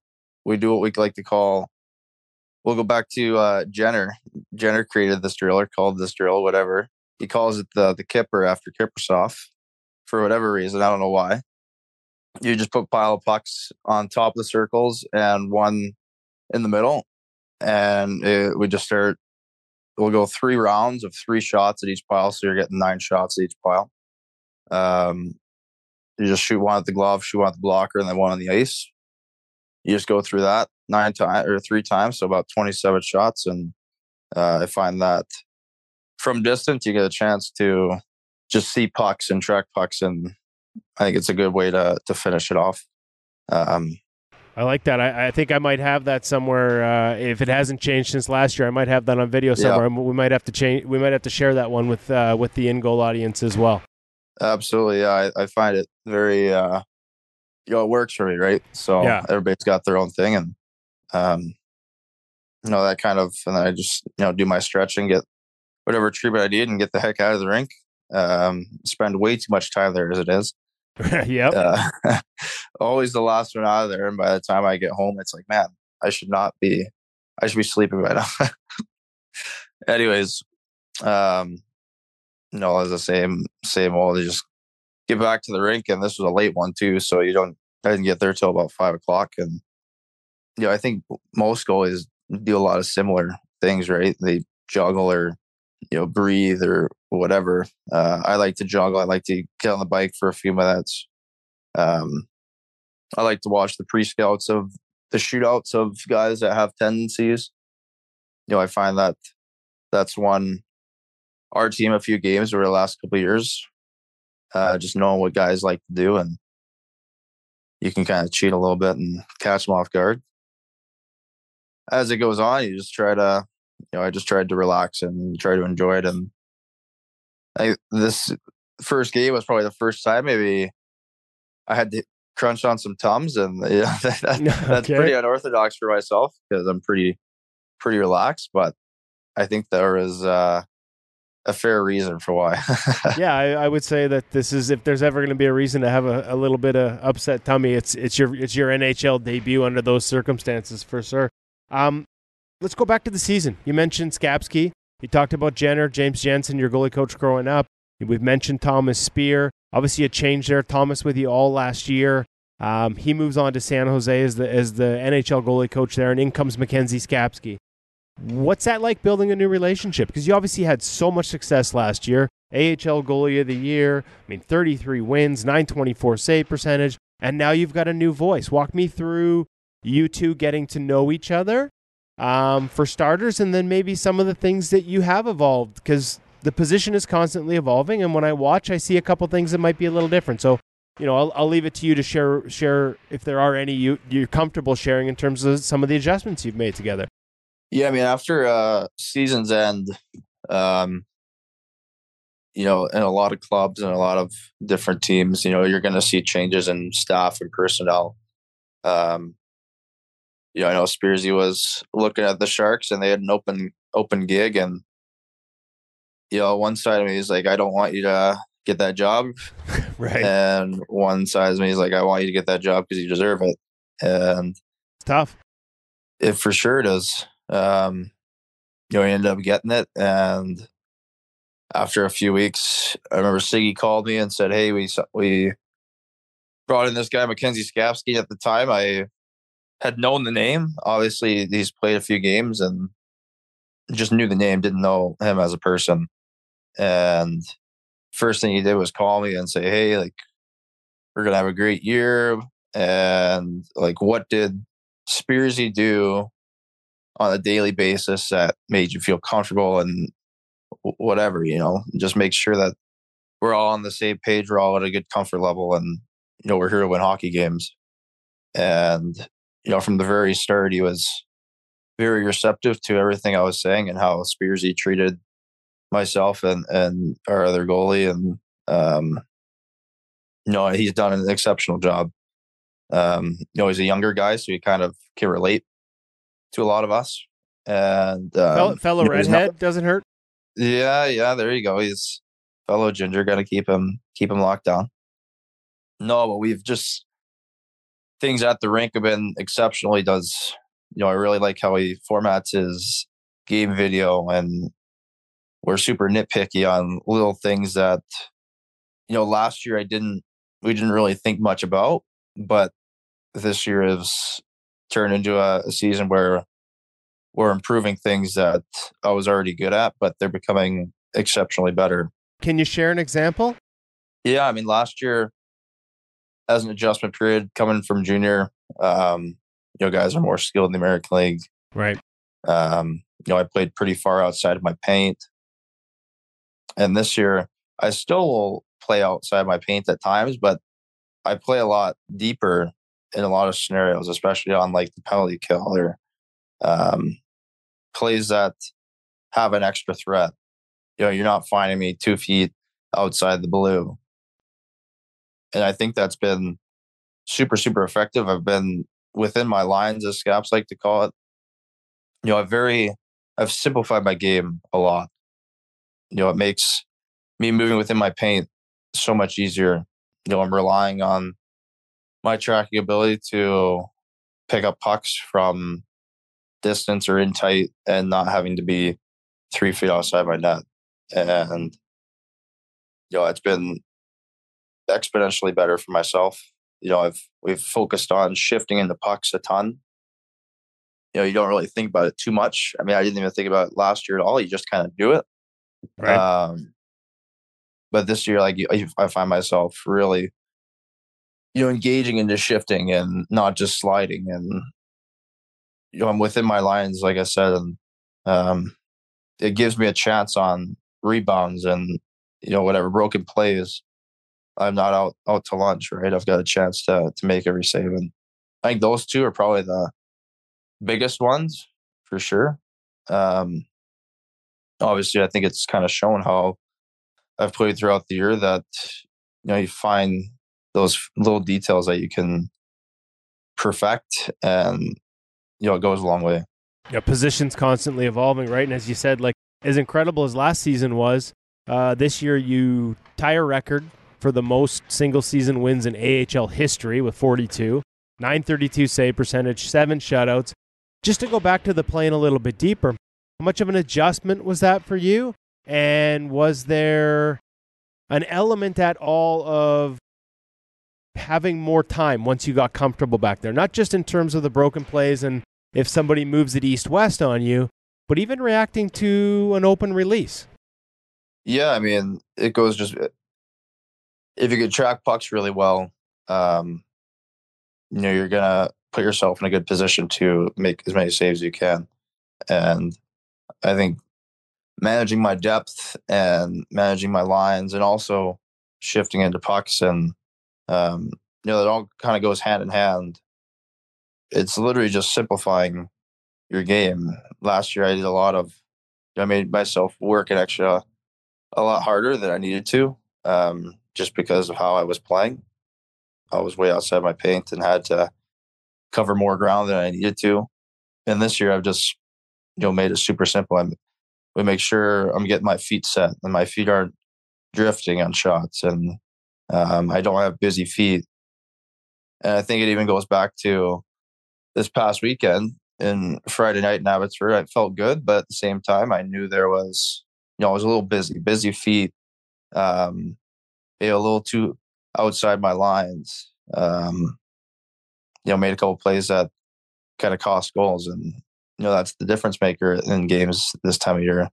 we do what we like to call we'll go back to uh, Jenner. Jenner created this drill or called this drill, whatever. He calls it the the kipper after Kiprusoff for whatever reason. I don't know why. You just put pile of pucks on top of the circles and one in the middle, and it, we just start. We'll go three rounds of three shots at each pile, so you're getting nine shots at each pile. Um, you just shoot one at the glove, shoot one at the blocker, and then one on the ice. You just go through that nine times or three times, so about twenty-seven shots, and uh, I find that from distance you get a chance to just see pucks and track pucks, and I think it's a good way to to finish it off. Um, I like that. I, I, think I might have that somewhere. Uh, if it hasn't changed since last year, I might have that on video somewhere. Yeah. We might have to change. We might have to share that one with uh, with the InGoal audience as well. Absolutely, yeah. I, I find it very, uh, you know, it works for me, right? So yeah. everybody's got their own thing, and um, you know that kind of, and then I just you know do my stretching, get whatever treatment I need, and get the heck out of the rink. Um, spend way too much time there as it is. yep. Uh, always the last one out of there. And by the time I get home, it's like, man, I should not be, I should be sleeping right now. Anyways, um, no, as the same, same old, they just get back to the rink. And this was a late one too. So you don't, I didn't get there till about five o'clock. And, you know, I think most goalies do a lot of similar things, right? They juggle or, you know, breathe or whatever. Uh, I like to juggle. I like to get on the bike for a few minutes. Um, I like to watch the pre scouts of the shootouts of guys that have tendencies. You know, I find that that's one our team a few games over the last couple years. Uh, just knowing what guys like to do, and you can kind of cheat a little bit and catch them off guard. As it goes on, you just try to, you know, I just tried to relax and try to enjoy it. And I, this first game was probably the first time maybe I had to crunch on some tums, and yeah, that, that's okay. pretty unorthodox for myself because I'm pretty pretty relaxed. But I think there is uh, a fair reason for why. yeah, I, I, would say that this is if there's ever going to be a reason to have a, a, little bit of upset tummy, it's it's your it's your NHL debut under those circumstances for sure. Um, let's go back to the season. You mentioned Skapski. You talked about Jenner, James Jensen, your goalie coach growing up. We've mentioned Thomas Speer. Obviously, a change there. Thomas with you all last year. Um, he moves on to San Jose as the as the NHL goalie coach there, and in comes Mackenzie Skapski. What's that like building a new relationship? Because you obviously had so much success last year. AHL goalie of the year. I mean, 33 wins, 924 save percentage, and now you've got a new voice. Walk me through you two getting to know each other um, for starters, and then maybe some of the things that you have evolved because the position is constantly evolving. And when I watch, I see a couple things that might be a little different. So, you know, I'll, I'll leave it to you to share share if there are any you you're comfortable sharing in terms of some of the adjustments you've made together. Yeah, I mean, after uh, season's end, um, you know, in a lot of clubs and a lot of different teams, you know, you're going to see changes in staff and personnel. Um, you know, I know Speersy was looking at the Sharks and they had an open open gig, and you know, one side of me is like, I don't want you to get that job, right? And one side of me is like, I want you to get that job because you deserve it, and it's tough. It for sure does. Um, you know, he ended up getting it, and after a few weeks, I remember Siggy called me and said, "Hey, we we brought in this guy Mackenzie Skapski." At the time, I had known the name. Obviously, he's played a few games and just knew the name, didn't know him as a person. And first thing he did was call me and say, "Hey, like we're gonna have a great year." And like, what did Speersy do on a daily basis that made you feel comfortable and whatever, you know, just make sure that we're all on the same page. We're all at a good comfort level and, you know, we're here to win hockey games. And, you know, from the very start, he was very receptive to everything I was saying and how Speersy treated myself and, and our other goalie. And, um, you know, he's done an exceptional job. Um, you know, he's a younger guy, so he kind of can relate to a lot of us. And um, fellow, fellow redhead doesn't hurt. Yeah, yeah. There you go. He's fellow ginger. Got to keep him keep him locked down. No, but we've just things at the rink have been exceptional. He does. You know, I really like how he formats his game video, and we're super nitpicky on little things that you know. Last year, I didn't. We didn't really think much about, but this year is turn into a, a season where we're improving things that I was already good at, but they're becoming exceptionally better. Can you share an example? Yeah, I mean, last year as an adjustment period coming from junior, um, you know, guys are more skilled in the American League. Right. Um, you know, I played pretty far outside of my paint. And this year, I still will play outside my paint at times, but I play a lot deeper in a lot of scenarios, especially on like the penalty kill or um, plays that have an extra threat. You know, you're not finding me two feet outside the blue. And I think that's been super, super effective. I've been within my lines, as scouts like to call it. You know, I've very, I've simplified my game a lot. You know, it makes me moving within my paint so much easier. You know, I'm relying on my tracking ability to pick up pucks from distance or in tight and not having to be three feet outside my net. And you know, it's been exponentially better for myself. You know, I've we've focused on shifting into pucks a ton. You know, you don't really think about it too much. I mean, I didn't even think about it last year at all. You just kind of do it. Right. Um, but this year, like I find myself really, you know, engaging into shifting and not just sliding. And you know, I'm within my lines, like I said, and um, it gives me a chance on rebounds and you know whatever broken plays. I'm not out out to lunch, right? I've got a chance to to make every save, and I think those two are probably the biggest ones for sure. Um, obviously, I think it's kind of shown how I've played throughout the year that you know you find those little details that you can perfect, and you know it goes a long way. Yeah, positions constantly evolving, right? And as you said, like as incredible as last season was, uh, this year you tie a record for the most single season wins in AHL history with 42, 932 save percentage, seven shutouts. Just to go back to the plane a little bit deeper, how much of an adjustment was that for you? And was there an element at all of having more time once you got comfortable back there? Not just in terms of the broken plays and if somebody moves it east west on you, but even reacting to an open release. Yeah, I mean, it goes just if you could track pucks really well, um, you know, you're gonna put yourself in a good position to make as many saves as you can. And I think managing my depth and managing my lines and also shifting into pucks and um, you know, it all kind of goes hand in hand. It's literally just simplifying your game. Last year I did a lot of I made myself work an extra a lot harder than I needed to, um, just because of how I was playing. I was way outside my paint and had to cover more ground than I needed to. And this year, I've just you know made it super simple. I'm, we make sure I'm getting my feet set and my feet aren't drifting on shots, and um, I don't have busy feet. And I think it even goes back to this past weekend and Friday night in Abbotsford. I felt good, but at the same time, I knew there was you know, I was a little busy, busy feet, um, you know, a little too outside my lines. Um, you know, made a couple plays that kind of cost goals, and you know that's the difference maker in games this time of year.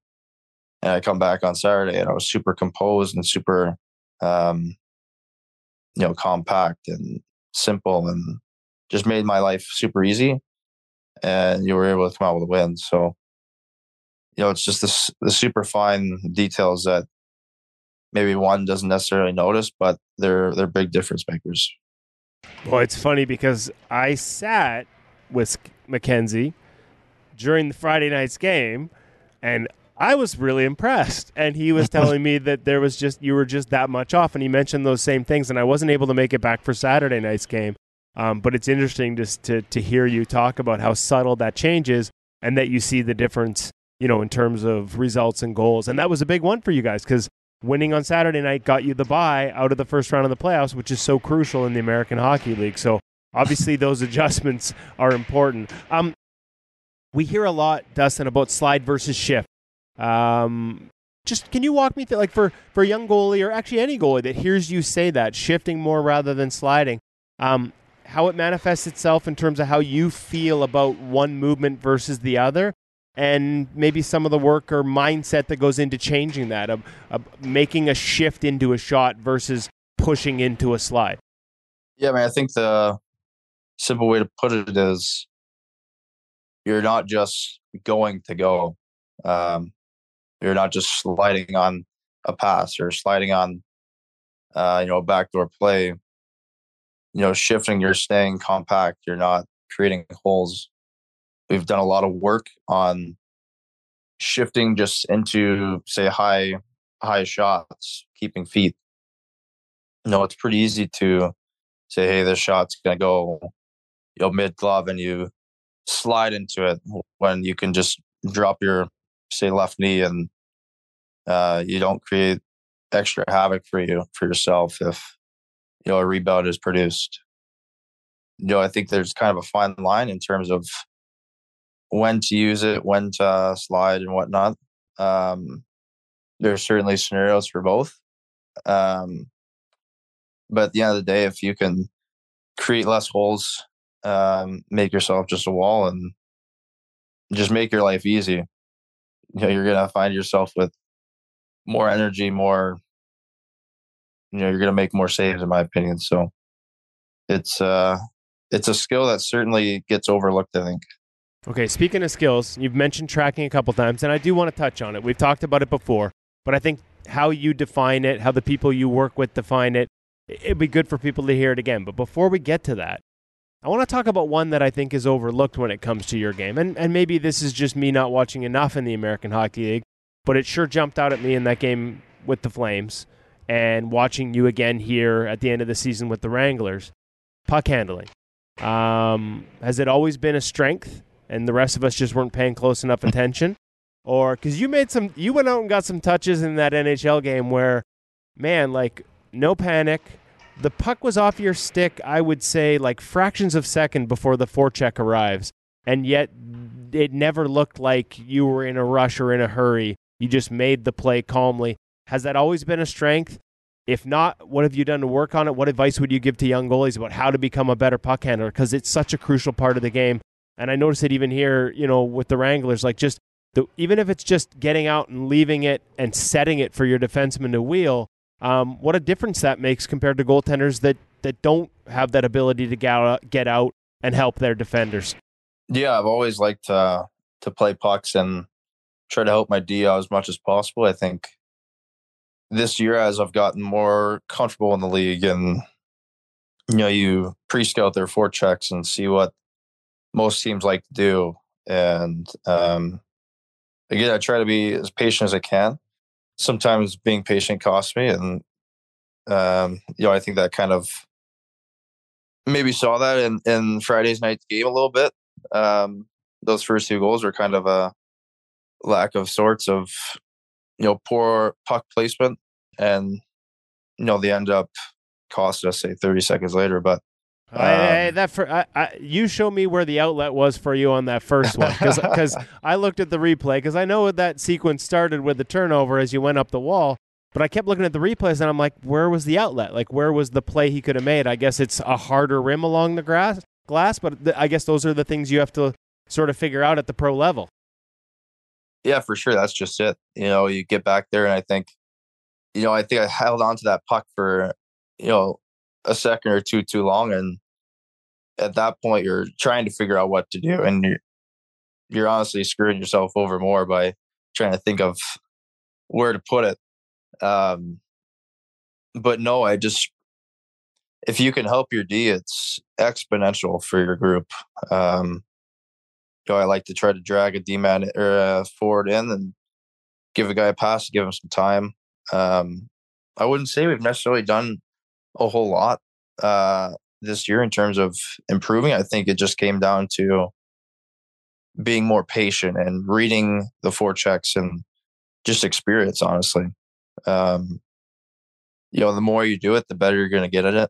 And I come back on Saturday, and I was super composed and super, um, you know, compact and simple, and just made my life super easy. And you were able to come out with a win. So you know, it's just the, the super fine details that maybe one doesn't necessarily notice, but they're they're big difference makers. Well, it's funny because I sat with Mackenzie during the Friday night's game, and I was really impressed. And he was telling me that there was just you were just that much off, and he mentioned those same things. And I wasn't able to make it back for Saturday night's game, um, but it's interesting just to to hear you talk about how subtle that change is, and that you see the difference you know, in terms of results and goals. And that was a big one for you guys because winning on Saturday night got you the bye out of the first round of the playoffs, which is so crucial in the American Hockey League. So obviously those adjustments are important. Um, we hear a lot, Dustin, about slide versus shift. Um, just can you walk me through, like for for a young goalie or actually any goalie that hears you say that shifting more rather than sliding? Um, how it manifests itself in terms of how you feel about one movement versus the other and maybe some of the work or mindset that goes into changing that of, of making a shift into a shot versus pushing into a slide yeah I mean I think the simple way to put it is you're not just going to go um, you're not just sliding on a pass or sliding on uh, you know a backdoor play you know, shifting, you're staying compact, you're not creating holes. We've done a lot of work on shifting just into say high high shots, keeping feet. You know, it's pretty easy to say, hey, this shot's gonna go you know mid glove and you slide into it when you can just drop your say left knee and uh, you don't create extra havoc for you for yourself if you know a rebound is produced. You know, I think there's kind of a fine line in terms of when to use it, when to slide, and whatnot. Um, there's certainly scenarios for both. Um, but at the end of the day, if you can create less holes, um, make yourself just a wall, and just make your life easy, you know, you're gonna find yourself with more energy, more you know you're going to make more saves in my opinion so it's uh it's a skill that certainly gets overlooked i think. Okay speaking of skills you've mentioned tracking a couple times and i do want to touch on it. We've talked about it before but i think how you define it how the people you work with define it it'd be good for people to hear it again. But before we get to that I want to talk about one that I think is overlooked when it comes to your game. And, and maybe this is just me not watching enough in the American Hockey League, but it sure jumped out at me in that game with the Flames and watching you again here at the end of the season with the Wranglers. Puck handling. Um, has it always been a strength and the rest of us just weren't paying close enough attention? Or because you made some, you went out and got some touches in that NHL game where, man, like no panic. The puck was off your stick, I would say, like fractions of second before the forecheck arrives. And yet it never looked like you were in a rush or in a hurry. You just made the play calmly. Has that always been a strength? If not, what have you done to work on it? What advice would you give to young goalies about how to become a better puck handler? Because it's such a crucial part of the game. And I notice it even here, you know, with the Wranglers, like just the, even if it's just getting out and leaving it and setting it for your defenseman to wheel, um, what a difference that makes compared to goaltenders that, that don't have that ability to get out, get out and help their defenders. Yeah, I've always liked to to play pucks and try to help my D as much as possible. I think this year as I've gotten more comfortable in the league and you know you pre-scout their forechecks and see what most teams like to do and um, again I try to be as patient as I can sometimes being patient costs me and um, you know I think that kind of maybe saw that in, in Friday's night game a little bit. Um, those first two goals were kind of a lack of sorts of you know poor puck placement and you know they end up cost us say 30 seconds later but um, I, I, that for I, I, you show me where the outlet was for you on that first one because I looked at the replay because I know that sequence started with the turnover as you went up the wall, but I kept looking at the replays and I'm like, where was the outlet? Like, where was the play he could have made? I guess it's a harder rim along the grass glass, but th- I guess those are the things you have to sort of figure out at the pro level. Yeah, for sure. That's just it. You know, you get back there, and I think, you know, I think I held on to that puck for, you know, a second or two too long, and at that point, you're trying to figure out what to do, and you're you're honestly screwing yourself over more by trying to think of where to put it. Um, but no, I just if you can help your D, it's exponential for your group. Um, know, I like to try to drag a D man or uh, forward in and give a guy a pass, give him some time. Um, I wouldn't say we've necessarily done a whole lot uh, this year in terms of improving. I think it just came down to being more patient and reading the forechecks and just experience, honestly. Um, you know, the more you do it, the better you're going to get at it.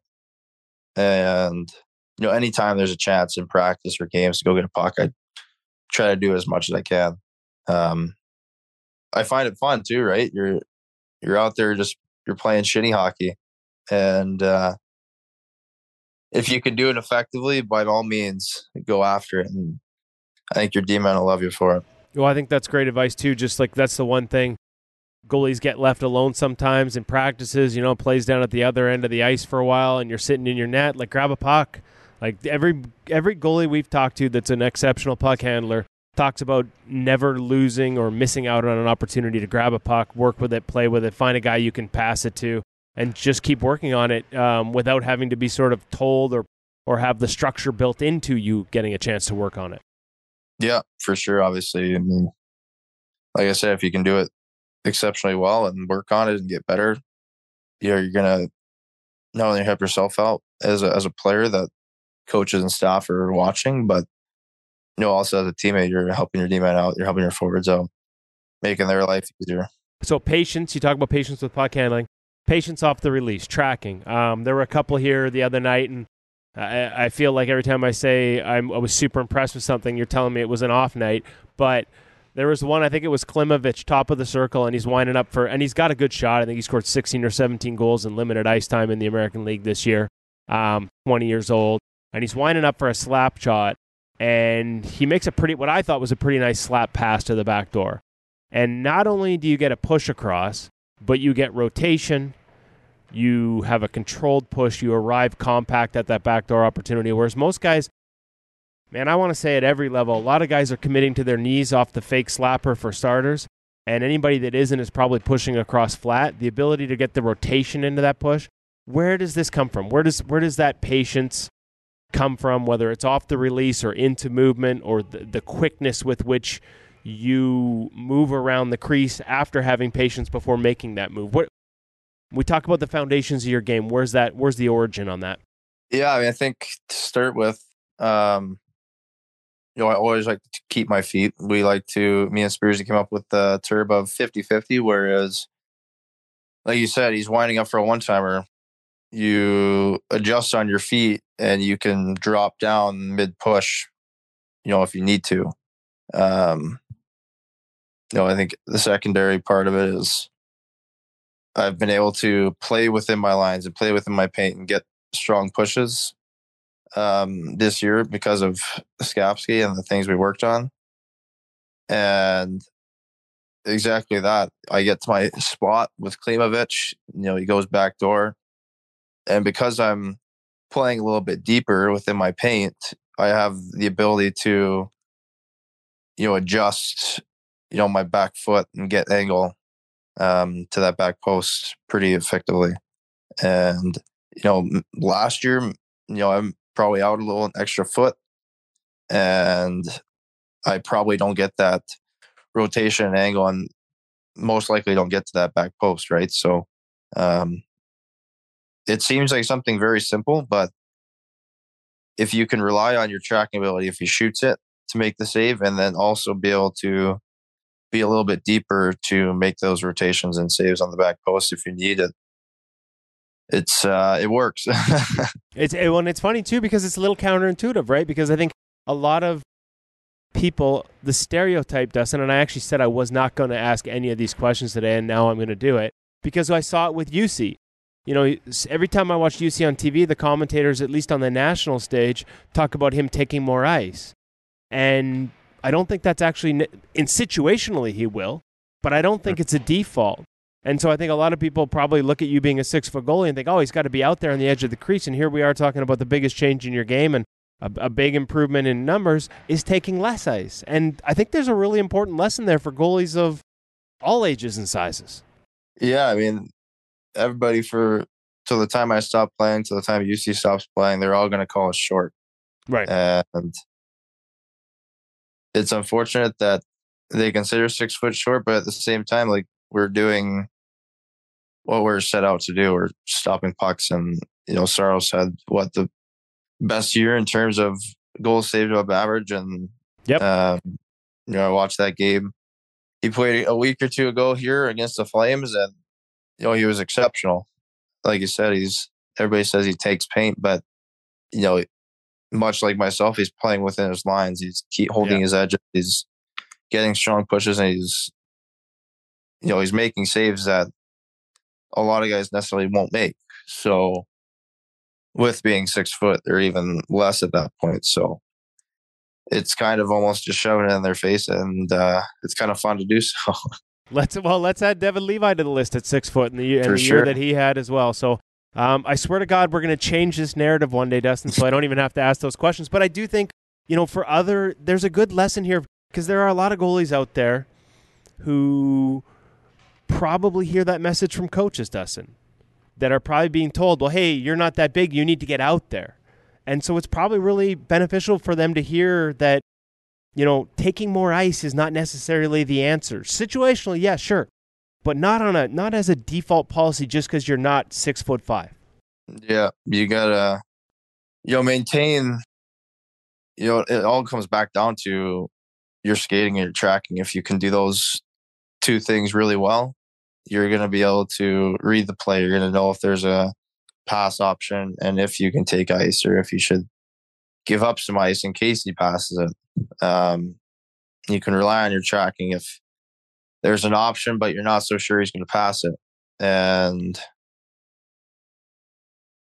And, you know, anytime there's a chance in practice or games to go get a puck, I try to do as much as I can. Um, I find it fun too, right? You're you're out there just you're playing shitty hockey, and uh, if you can do it effectively, by all means, go after it. And I think your D will love you for it. Well, I think that's great advice too. Just like that's the one thing goalies get left alone sometimes in practices. You know, plays down at the other end of the ice for a while, and you're sitting in your net. Like grab a puck. Like every every goalie we've talked to that's an exceptional puck handler talks about never losing or missing out on an opportunity to grab a puck, work with it, play with it, find a guy you can pass it to, and just keep working on it um, without having to be sort of told or or have the structure built into you getting a chance to work on it. Yeah, for sure. Obviously, I mean, like I said, if you can do it exceptionally well and work on it and get better, you know, you're gonna not only help yourself out as a as a player that coaches and staff are watching, but you know, also as a teammate, you're helping your teammate out, you're helping your forwards out, making their life easier. So patience, you talk about patience with puck handling, patience off the release, tracking. Um, there were a couple here the other night, and I, I feel like every time I say I'm, i was super impressed with something, you're telling me it was an off night. But there was one, I think it was Klimovich, top of the circle, and he's winding up for, and he's got a good shot. I think he scored 16 or 17 goals in limited ice time in the American League this year. Um, 20 years old, and he's winding up for a slap shot, and he makes a pretty, what I thought was a pretty nice slap pass to the back door. And not only do you get a push across, but you get rotation. You have a controlled push. You arrive compact at that backdoor opportunity. Whereas most guys, man, I want to say at every level, a lot of guys are committing to their knees off the fake slapper for starters. And anybody that isn't is probably pushing across flat. The ability to get the rotation into that push. Where does this come from? Where does where does that patience come from? Whether it's off the release or into movement or the, the quickness with which you move around the crease after having patience before making that move. What we talk about the foundations of your game. Where's that? Where's the origin on that? Yeah, I mean, I think to start with, um, you know, I always like to keep my feet. We like to, me and Speersy came up with the term of 50 50, whereas, like you said, he's winding up for a one timer. You adjust on your feet and you can drop down mid push, you know, if you need to. Um, you know, I think the secondary part of it is I've been able to play within my lines and play within my paint and get strong pushes um, this year because of Skapski and the things we worked on. And exactly that. I get to my spot with Klimovich. You know, he goes back door. And because I'm playing a little bit deeper within my paint, I have the ability to, you know, adjust, you know, my back foot and get angle um, to that back post pretty effectively. And you know, last year, you know, I'm probably out a little extra foot, and I probably don't get that rotation and angle, and most likely don't get to that back post, right? So, um, it seems like something very simple, but if you can rely on your tracking ability, if he shoots it to make the save, and then also be able to be a little bit deeper to make those rotations and saves on the back post if you need it. It's uh, it works. it's it, well, and it's funny too because it's a little counterintuitive, right? Because I think a lot of people the stereotype Dustin and I actually said I was not going to ask any of these questions today, and now I'm going to do it because I saw it with Juuse. You know, every time I watch Juuse on TV, the commentators, at least on the national stage, talk about him taking more ice, and I don't think that's actually in situationally he will, but I don't think it's a default. And so I think a lot of people probably look at you being a six foot goalie and think, oh, he's got to be out there on the edge of the crease. And here we are talking about the biggest change in your game and a, a, big improvement in numbers is taking less ice. And I think there's a really important lesson there for goalies of all ages and sizes. Yeah, I mean, everybody for till the time I stop playing, till the time Juuse stops playing, they're all going to call us short. Right. And it's unfortunate that they consider six foot short, but at the same time, like we're doing what we're set out to do. We're stopping pucks, and you know, Saros had what the best year in terms of goals saved above average, and yep. Um, you know, I watched that game. He played a week or two ago here against the Flames, and you know he was exceptional. Like you said, he's everybody says he takes paint, but you know much like myself, he's playing within his lines. He's keep holding yeah. his edge. He's getting strong pushes, and he's you know he's making saves that a lot of guys necessarily won't make. So with being six foot or even less at that point. So it's kind of almost just showing it in their face, and uh, it's kind of fun to do so. Let's well, let's add Devon Levi to the list at six foot in the, in the sure. year that he had as well. So um, I swear to God, we're going to change this narrative one day, Dustin. So I don't even have to ask those questions. But I do think you know, for other, there's a good lesson here because there are a lot of goalies out there who probably hear that message from coaches, Dustin, that are probably being told, well, hey, you're not that big. You need to get out there. And so it's probably really beneficial for them to hear that, you know, taking more ice is not necessarily the answer. Situationally, yeah, sure. But not on a not as a default policy just because you're not six foot five. Yeah, you gotta, you know, maintain. You know, it all comes back down to your skating and your tracking. If you can do those two things really well, you're gonna be able to read the play. You're gonna know if there's a pass option and if you can take ice or if you should give up some ice in case he passes it. Um, you can rely on your tracking if there's an option, but you're not so sure he's going to pass it. And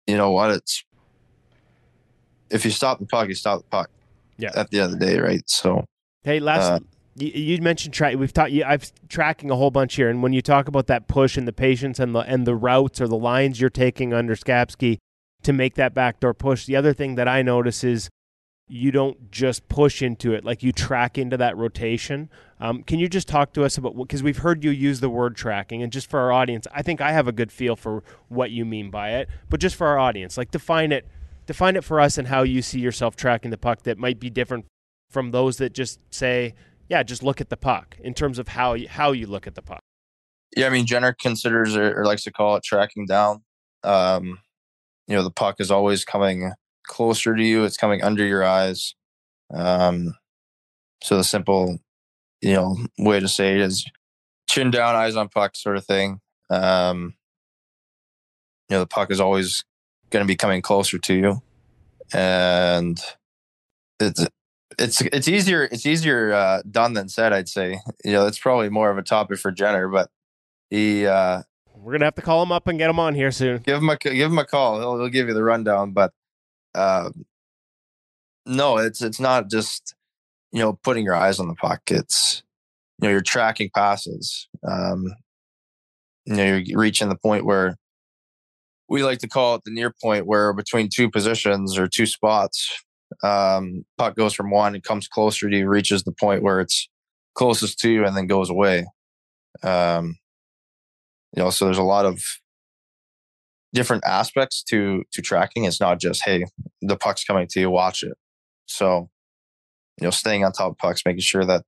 you know what? It's if you stop the puck, you stop the puck. Yeah. At the end of the day, right? So Hey, last Uh, you, you mentioned track. We've talked. You, I've tracking a whole bunch here, and when you talk about that push and the patience and the and the routes or the lines you're taking under Skapski to make that backdoor push, the other thing that I notice is you don't just push into it; like you track into that rotation. Um, can you just talk to us about because we've heard you use the word tracking, and just for our audience, I think I have a good feel for what you mean by it. But just for our audience, like define it, define it for us, and how you see yourself tracking the puck that might be different from those that just say, yeah, just look at the puck in terms of how you, how you look at the puck. yeah, I mean, Jenner considers or, or likes to call it tracking down. Um, you know, the puck is always coming closer to you. It's coming under your eyes. Um, so the simple, you know, way to say it is chin down, eyes on puck, sort of thing. Um, you know, the puck is always going to be coming closer to you, and it's it's it's easier it's easier uh, done than said. I'd say. You know, it's probably more of a topic for Jenner, but he uh, We're gonna have to call him up and get him on here soon. give him a give him a call. He'll he'll give you the rundown. But uh, no, it's it's not just you know putting your eyes on the pockets. You know you're tracking passes. Um, you know you're reaching the point where we like to call it the near point, where between two positions or two spots, um, puck goes from one and comes closer to you, reaches the point where it's closest to you, and then goes away. Um, you know, so there's a lot of different aspects to to tracking. It's not just hey, the puck's coming to you, watch it. So, you know, staying on top of pucks, making sure that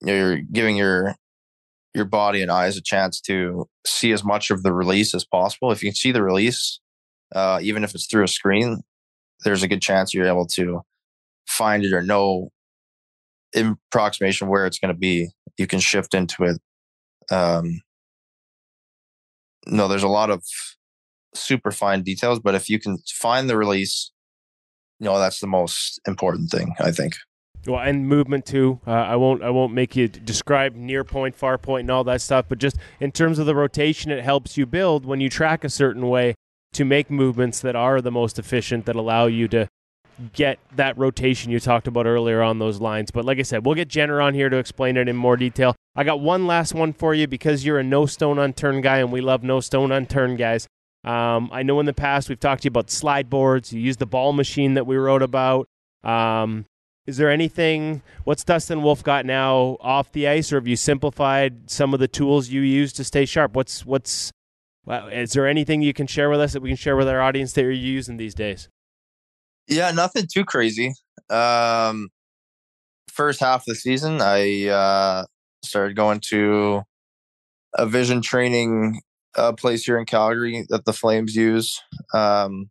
you know, you're giving your your body and eyes a chance to see as much of the release as possible. If you can see the release, uh, even if it's through a screen, there's a good chance you're able to find it or know approximation where it's going to be. You can shift into it. Um, no, there's a lot of super fine details, but if you can find the release, you know, that's the most important thing, I think. Well, and movement too. Uh, I won't. I won't make you describe near point, far point, and all that stuff. But just in terms of the rotation, it helps you build when you track a certain way to make movements that are the most efficient that allow you to get that rotation you talked about earlier on those lines. But like I said, we'll get Jenner on here to explain it in more detail. I got one last one for you because you're a no stone unturned guy, and we love no stone unturned guys. Um, I know in the past we've talked to you about slide boards. You use the ball machine that we wrote about. Um, is there anything? What's Dustin Wolf got now off the ice, or have you simplified some of the tools you use to stay sharp? What's what's? Well, is there anything you can share with us that we can share with our audience that you're using these days? Yeah, nothing too crazy. Um, first half of the season, I uh, started going to a vision training uh, place here in Calgary that the Flames use. Um,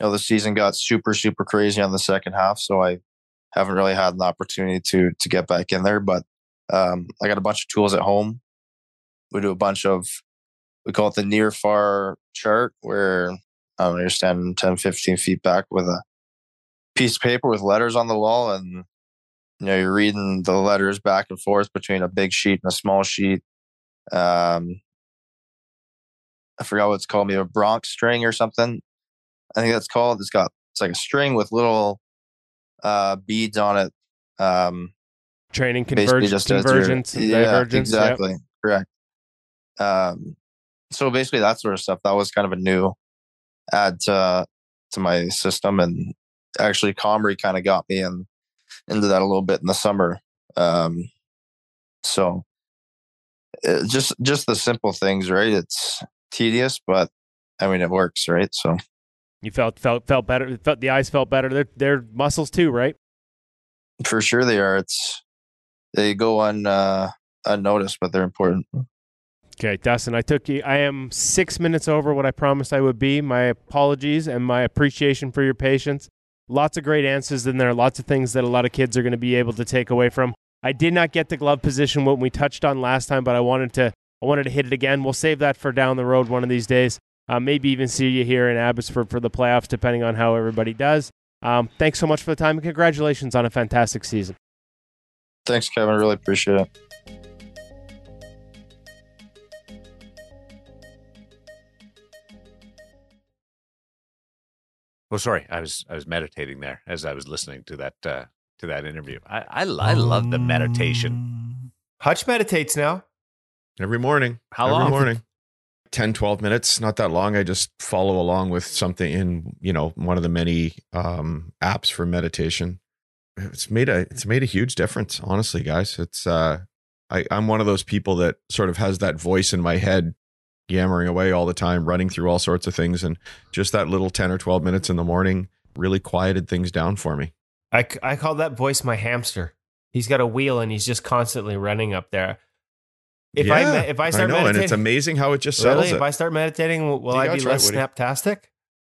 you know, the season got super, super crazy on the second half, so I haven't really had an opportunity to to get back in there. But um, I got a bunch of tools at home. We do a bunch of we call it the near far chart, where I don't you're standing 10, 15 feet back with a piece of paper with letters on the wall, and you know you're reading the letters back and forth between a big sheet and a small sheet. Um, I forgot what it's called, maybe a Brock string or something. I think that's called. It's got it's like a string with little uh, beads on it. Um, Training converge- just as your- convergence and divergence. yep. Exactly. Correct. Um, so basically that sort of stuff. That was kind of a new add to to my system, and actually Comrie kind of got me in into that a little bit in the summer. Um, so just just the simple things, right? It's tedious, but I mean it works, right? So You felt felt felt better. Felt the eyes felt better. They're they're muscles too, right? for sure they are. It's they go un uh, unnoticed, but they're important. Okay, Dustin, I took you. I am six minutes over what I promised I would be. My apologies and my appreciation for your patience. Lots of great answers in there. Lots of things that a lot of kids are going to be able to take away from. I did not get the glove position what we touched on last time, but I wanted to. I wanted to hit it again. We'll save that for down the road one of these days. Uh, maybe even see you here in Abbotsford for the playoffs, depending on how everybody does. Um, thanks so much for the time and congratulations on a fantastic season. Thanks, Kevin. Really appreciate it. Oh, sorry. I was I was meditating there as I was listening to that uh, to that interview. I I, I love the meditation. Hutch meditates now. Every morning. How Every long? morning. 10, 12 minutes, not that long. I just follow along with something in, you know, one of the many um, apps for meditation. It's made a it's made a huge difference, honestly, guys. It's uh I, I'm one of those people that sort of has that voice in my head yammering away all the time, running through all sorts of things. And just that little 10 or 12 minutes in the morning really quieted things down for me. I, I call that voice my hamster. He's got a wheel and he's just constantly running up there. If I me- if I start know, and it's amazing how it just settles really, if. I start meditating, will, will I gotta be try it, less Woody. snaptastic?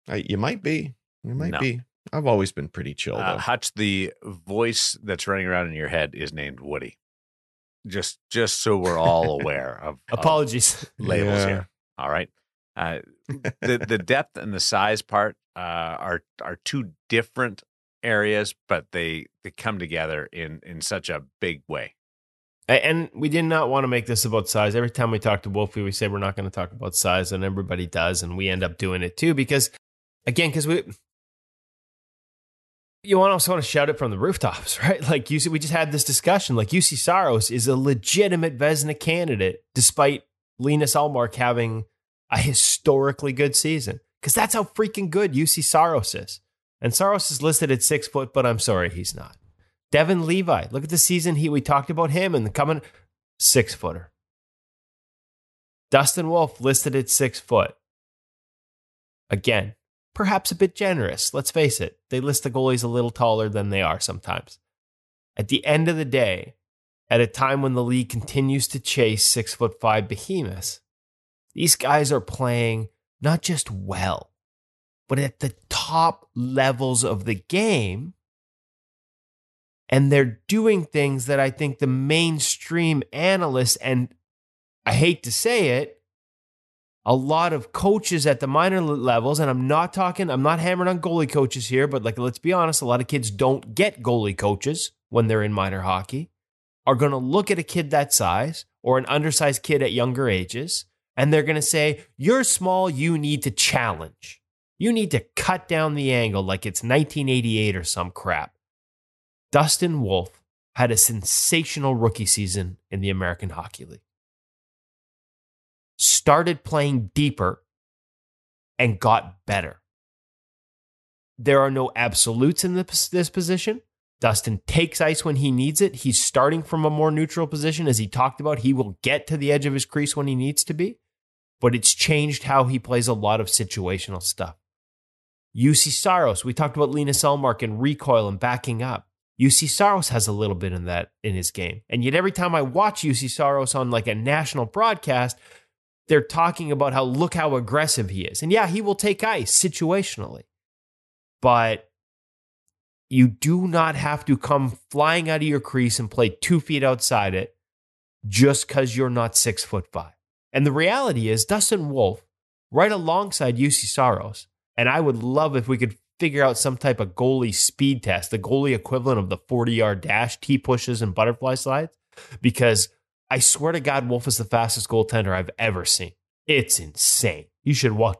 I, you might be. You might No. be. I've always been pretty chill, Uh. Hutch, the voice that's running around in your head is named Woody. Just just so we're all aware of, of Apologies. labels Yeah. here. All right. Uh, the the depth and the size part uh, are are two different areas, but they they come together in in such a big way. And we did not want to make this about size. Every time we talk to Wolfie, we say we're not going to talk about size, and everybody does, and we end up doing it too. Because, again, because we, you want also want to shout it from the rooftops, right? Like you, see- we just had this discussion. Like Juuse Saros is a legitimate Vezina candidate, despite Linus Ullmark having a historically good season. Because that's how freaking good Juuse Saros is. And Saros is listed at six foot, but I'm sorry, he's not. Devon Levi, look at the season he we talked about him and the coming six footer. Dustin Wolf listed at six foot. Again, perhaps a bit generous. Let's face it, they list the goalies a little taller than they are sometimes. At the end of the day, at a time when the league continues to chase six foot five behemoths, these guys are playing not just well, but at the top levels of the game. And they're doing things that I think the mainstream analysts, and I hate to say it, a lot of coaches at the minor levels, and I'm not talking, I'm not hammering on goalie coaches here, but like, let's be honest, a lot of kids don't get goalie coaches when they're in minor hockey, are going to look at a kid that size or an undersized kid at younger ages, and they're going to say, You're small, you need to challenge. You need to cut down the angle like it's 1988 or some crap. Dustin Wolf had a sensational rookie season in the American Hockey League. Started playing deeper and got better. There are no absolutes in this, position. Dustin takes ice when he needs it. He's starting from a more neutral position. As he talked about, he will get to the edge of his crease when he needs to be, but it's changed how he plays a lot of situational stuff. Juuse Saros, we talked about Lena Ullmark and recoil and backing up. Juuse Saros has a little bit in that in his game. And yet every time I watch Juuse Saros on like a national broadcast, they're talking about how look how aggressive he is. And yeah, he will take ice situationally. But you do not have to come flying out of your crease and play two feet outside it just because you're not six foot five. And the reality is, Dustin Wolf, right alongside Juuse Saros, and I would love if we could figure out some type of goalie speed test, the goalie equivalent of the 40 yard dash, T pushes, and butterfly slides, because I swear to God, Wolf is the fastest goaltender I've ever seen. It's insane. You should watch.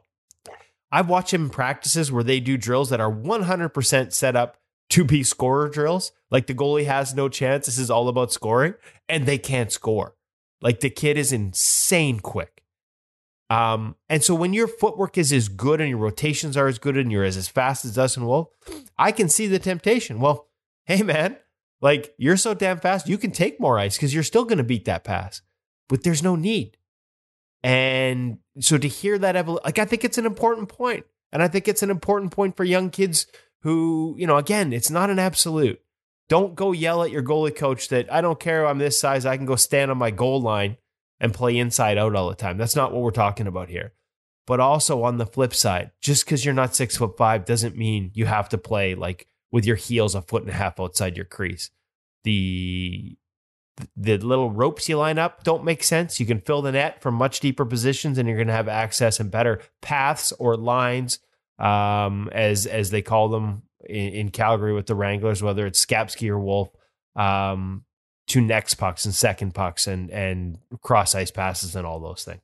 I've watched him in practices where they do drills that are 100% set up to be scorer drills. Like the goalie has no chance. This is all about scoring, and they can't score. Like the kid is insane quick. Um, and so when your footwork is as good and your rotations are as good and you're as, as fast as Dustin Wolf, I can see the temptation. Well, hey man, like you're so damn fast, you can take more ice because you're still going to beat that pass, but there's no need. And so to hear that, like I think it's an important point, and I think it's an important point for young kids who, you know, again, it's not an absolute. Don't go yell at your goalie coach that I don't care. I'm this size. I can go stand on my goal line and play inside out all the time. That's not what we're talking about here. But also on the flip side, just because you're not six foot five doesn't mean you have to play like with your heels a foot and a half outside your crease. The the little ropes you line up don't make sense. You can fill the net from much deeper positions, and you're going to have access and better paths or lines, um, as as they call them in, in, Calgary with the Wranglers, whether it's Skapski or Wolf. Um, to next pucks and second pucks and and cross ice passes and all those things.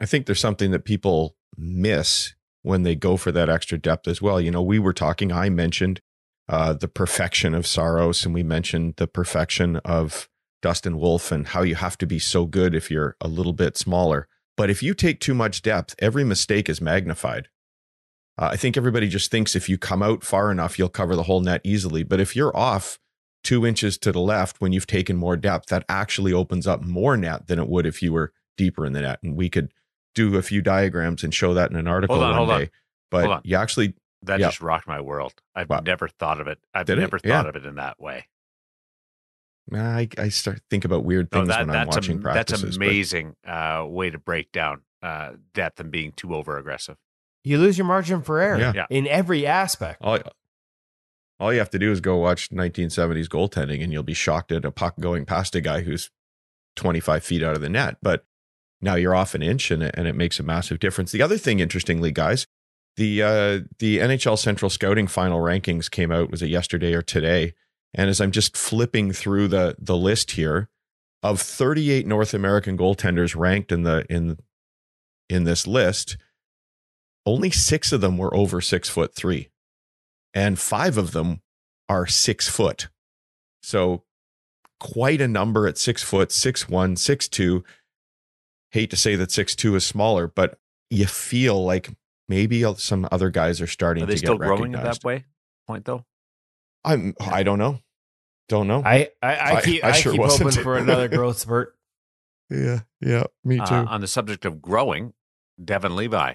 I think there's something that people miss when they go for that extra depth as well. You know, we were talking, I mentioned uh, the perfection of Saros, and we mentioned the perfection of Dustin Wolf and how you have to be so good if you're a little bit smaller. But if you take too much depth, every mistake is magnified. Uh, I think everybody just thinks if you come out far enough, you'll cover the whole net easily. But if you're off two inches to the left when you've taken more depth, that actually opens up more net than it would if you were deeper in the net. And we could do a few diagrams and show that in an article on, one day. On. But you actually that just rocked my world. I've wow. never thought of it. I've Did never it? thought yeah. of it in that way. I, I start think about weird things no, that, when I'm watching a, practices. That's amazing but... uh, way to break down uh, depth and being too over aggressive. You lose your margin for error yeah. in every aspect. All, all you have to do is go watch 1970s goaltending and you'll be shocked at a puck going past a guy who's 25 feet out of the net. But now you're off an inch and it, and it makes a massive difference. The other thing, interestingly, guys, the uh, the NHL Central Scouting final rankings came out. Was it yesterday or today? And as I'm just flipping through the the list here, of 38 North American goaltenders ranked in the in in this list, only six of them were over six foot three and five of them are six foot. So quite a number at six foot, six one, six two. Hate to say that six two is smaller, but you feel like maybe some other guys are starting. To get bigger. Are they to still get growing at that way point though? I'm. I don't know. Don't know. I I, I keep I, I sure keep hoping for another growth spurt. Yeah, yeah, me too. Uh, on the subject of growing, Devon Levi,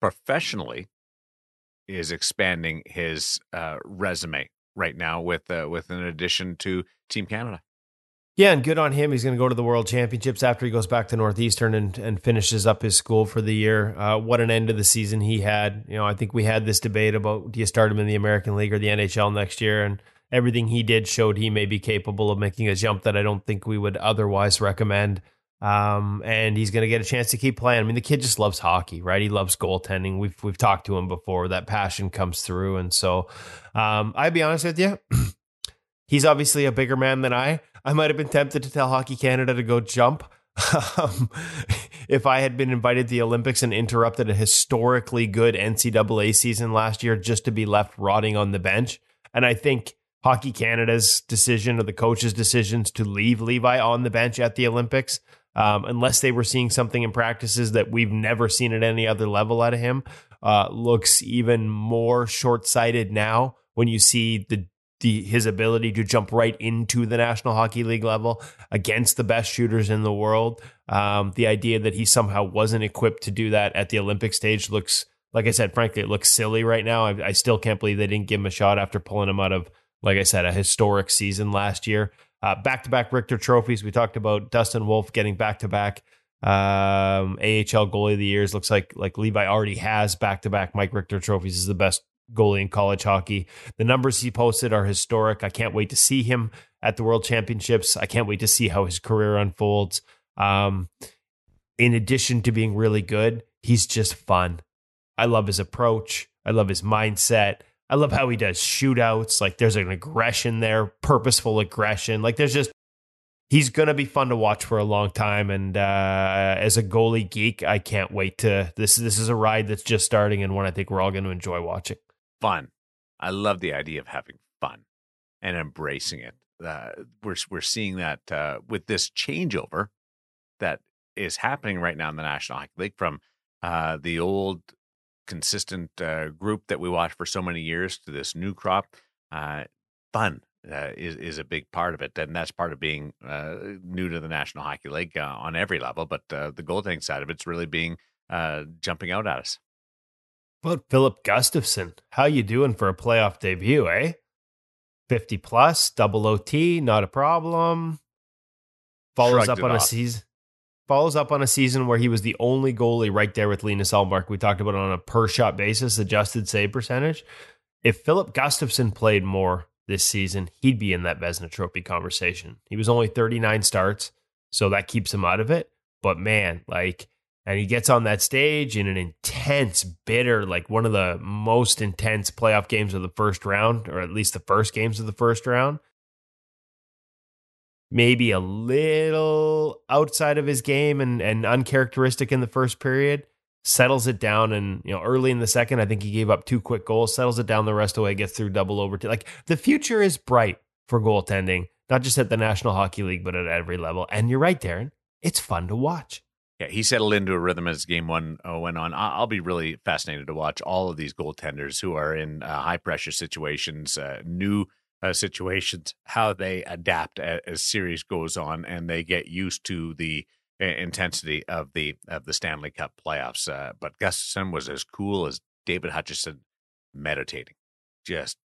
professionally, is expanding his uh, resume right now with uh, with an addition to Team Canada. Yeah, and good on him. He's going to go to the World Championships after he goes back to Northeastern and, and finishes up his school for the year. Uh, what an end of the season he had. You know, I think we had this debate about do you start him in the American League or the NHL next year, and everything he did showed he may be capable of making a jump that I don't think we would otherwise recommend. Um, and he's going to get a chance to keep playing. I mean, the kid just loves hockey, right? He loves goaltending. We've we've talked to him before. That passion comes through, and so um, I'd be honest with you. he's obviously a bigger man than I. I might have been tempted to tell Hockey Canada to go jump. Um, if I had been invited to the Olympics and interrupted a historically good NCAA season last year just to be left rotting on the bench. And I think Hockey Canada's decision or the coach's decisions to leave Levi on the bench at the Olympics um, unless they were seeing something in practices that we've never seen at any other level out of him, uh, looks even more short sighted now when you see the, the his ability to jump right into the National Hockey League level against the best shooters in the world. Um, the idea that he somehow wasn't equipped to do that at the Olympic stage looks, like I said, frankly, it looks silly right now. I, I still can't believe they didn't give him a shot after pulling him out of, like I said, a historic season last year. Back to back Richter trophies. We talked about Dustin Wolf getting back to back um, AHL goalie of the years. Looks like like Levi already has back to back Mike Richter trophies. Is the best goalie in college hockey. The numbers he posted are historic. I can't wait to see him at the World Championships. I can't wait to see how his career unfolds. Um, in addition to being really good, he's just fun. I love his approach. I love his mindset. I love how he does shootouts. Like there's an aggression there, purposeful aggression. Like there's just he's to be fun to watch for a long time. And uh, as a goalie geek, I can't wait to this. This is a ride that's just starting and one I think we're all going to enjoy watching. Fun. I love the idea of having fun and embracing it. Uh, we're we're seeing that uh, with this changeover that is happening right now in the National Hockey League from uh, the old consistent uh, group that we watched for so many years to this new crop. Uh, fun uh, is is a big part of it, and that's part of being uh, new to the National Hockey League uh, on every level. But uh, the goaltending side of it's really being uh, jumping out at us. About Filip Gustavsson, how you doing for a playoff debut, eh? Fifty plus, double OT, not a problem. Follows Shrugged up on a season. Follows up on a season where he was the only goalie right there with Linus Ullmark. We talked about it on a per shot basis, adjusted save percentage. If Filip Gustavsson played more this season, he'd be in that Vezina Trophy conversation. He was only 39 starts, so that keeps him out of it. But man, like, and he gets on that stage in an intense, bitter, like one of the most intense playoff games of the first round, or at least the first games of the first round. Maybe a little outside of his game and, and uncharacteristic in the first period settles it down and you know early in the second i think he gave up two quick goals settles it down the rest of the way gets through double overtime like the future is bright for goaltending not just at the national hockey league but at every level and you're right darren it's fun to watch Yeah, he settled into a rhythm as game one uh, went on. I'll be really fascinated to watch all of these goaltenders who are in uh, high pressure situations, uh, new uh, situations, how they adapt a- as series goes on, and they get used to the uh, intensity of the of the Stanley Cup playoffs. Uh, but Gustavsson was as cool as David Hutchison, meditating, just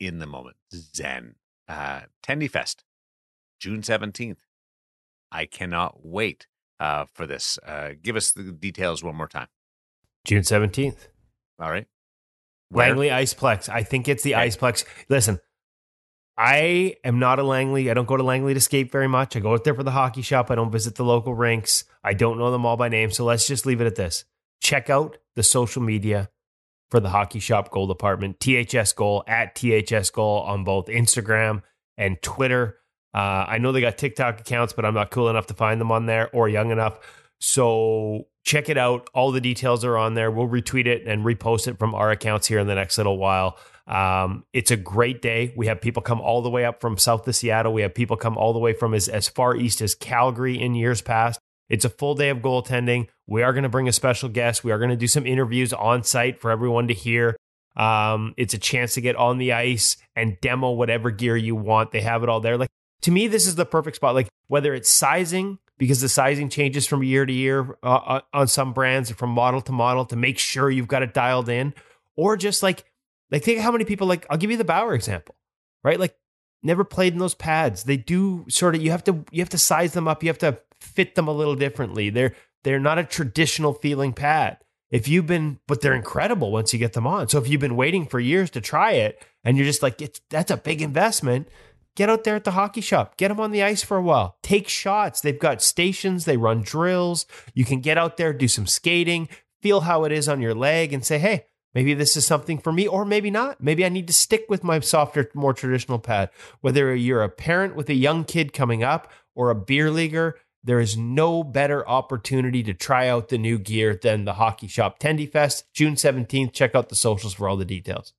in the moment, zen. Uh, Tendy Fest, June seventeenth. I cannot wait uh, for this. Uh, give us the details one more time. june 17th All right. Where? langley iceplex i think it's the Okay. iceplex listen I am not a Langley. I don't go to Langley to skate very much. I go out there for the hockey shop. I don't visit the local rinks. I don't know them all by name. So let's just leave it at this. Check out the social media for the hockey shop goal department, THS goal at THS goal on both Instagram and Twitter. Uh, I know they got TikTok accounts, but I'm not cool enough to find them on there or young enough. So check it out. All the details are on there. We'll retweet it and repost it from our accounts here in the next little while. Um, it's a great day. We have people come all the way up from south of Seattle. We have people come all the way from as, as far east as Calgary in years past. It's a full day of goaltending. We are going to bring a special guest. We are going to do some interviews on site for everyone to hear. Um, it's a chance to get on the ice and demo whatever gear you want. They have it all there. Like to me, this is the perfect spot. Like whether it's sizing, because the sizing changes from year to year uh, on some brands, or from model to model, to make sure you've got it dialed in, or just like like think how many people like I'll give you the Bauer example, right? Like never played in those pads. They do sort of you have to you have to size them up. You have to fit them a little differently. They're they're not a traditional feeling pad. If you've been, but they're incredible once you get them on. So if you've been waiting for years to try it, and you're just like, it's that's a big investment. Get out there at the hockey shop. Get them on the ice for a while. Take shots. They've got stations. They run drills. You can get out there, do some skating, feel how it is on your leg, and say, hey, maybe this is something for me, or maybe not. Maybe I need to stick with my softer, more traditional pad. Whether you're a parent with a young kid coming up or a beer leaguer, there is no better opportunity to try out the new gear than the Hockey Shop Tendy Fest, June 17th. Check out the socials for all the details.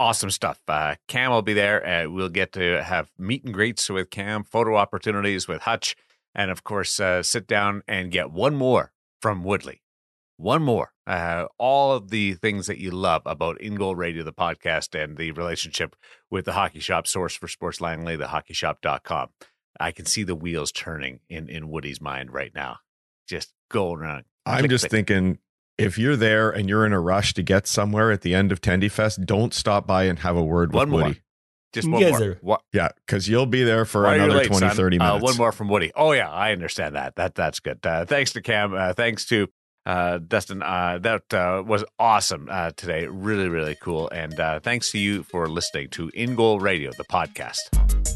Awesome stuff. Uh, Cam will be there. Uh, we'll get to have meet and greets with Cam, photo opportunities with Hutch, and of course, uh, sit down and get one more from Woodley. One more. Uh, all of the things that you love about InGoal Radio, the podcast, and the relationship with the Hockey Shop, source for Sports Langley, the thehockeyshop.com. I can see the wheels turning in, in Woody's mind right now. Just going around. I'm Click, just click. thinking if you're there and you're in a rush to get somewhere at the end of Tendy Fest, don't stop by and have a word One with more. Woody. Just You one guys more. are- What? Yeah, because you'll be there for Why another late, 20, son? 30 minutes. Uh, one more from Woody. Oh yeah, I understand that. That that's good. Uh, thanks to Cam. Uh, thanks to uh, Dustin. Uh, that uh, was awesome uh, today. Really, really cool. And uh, thanks to you for listening to InGoal Radio, the podcast.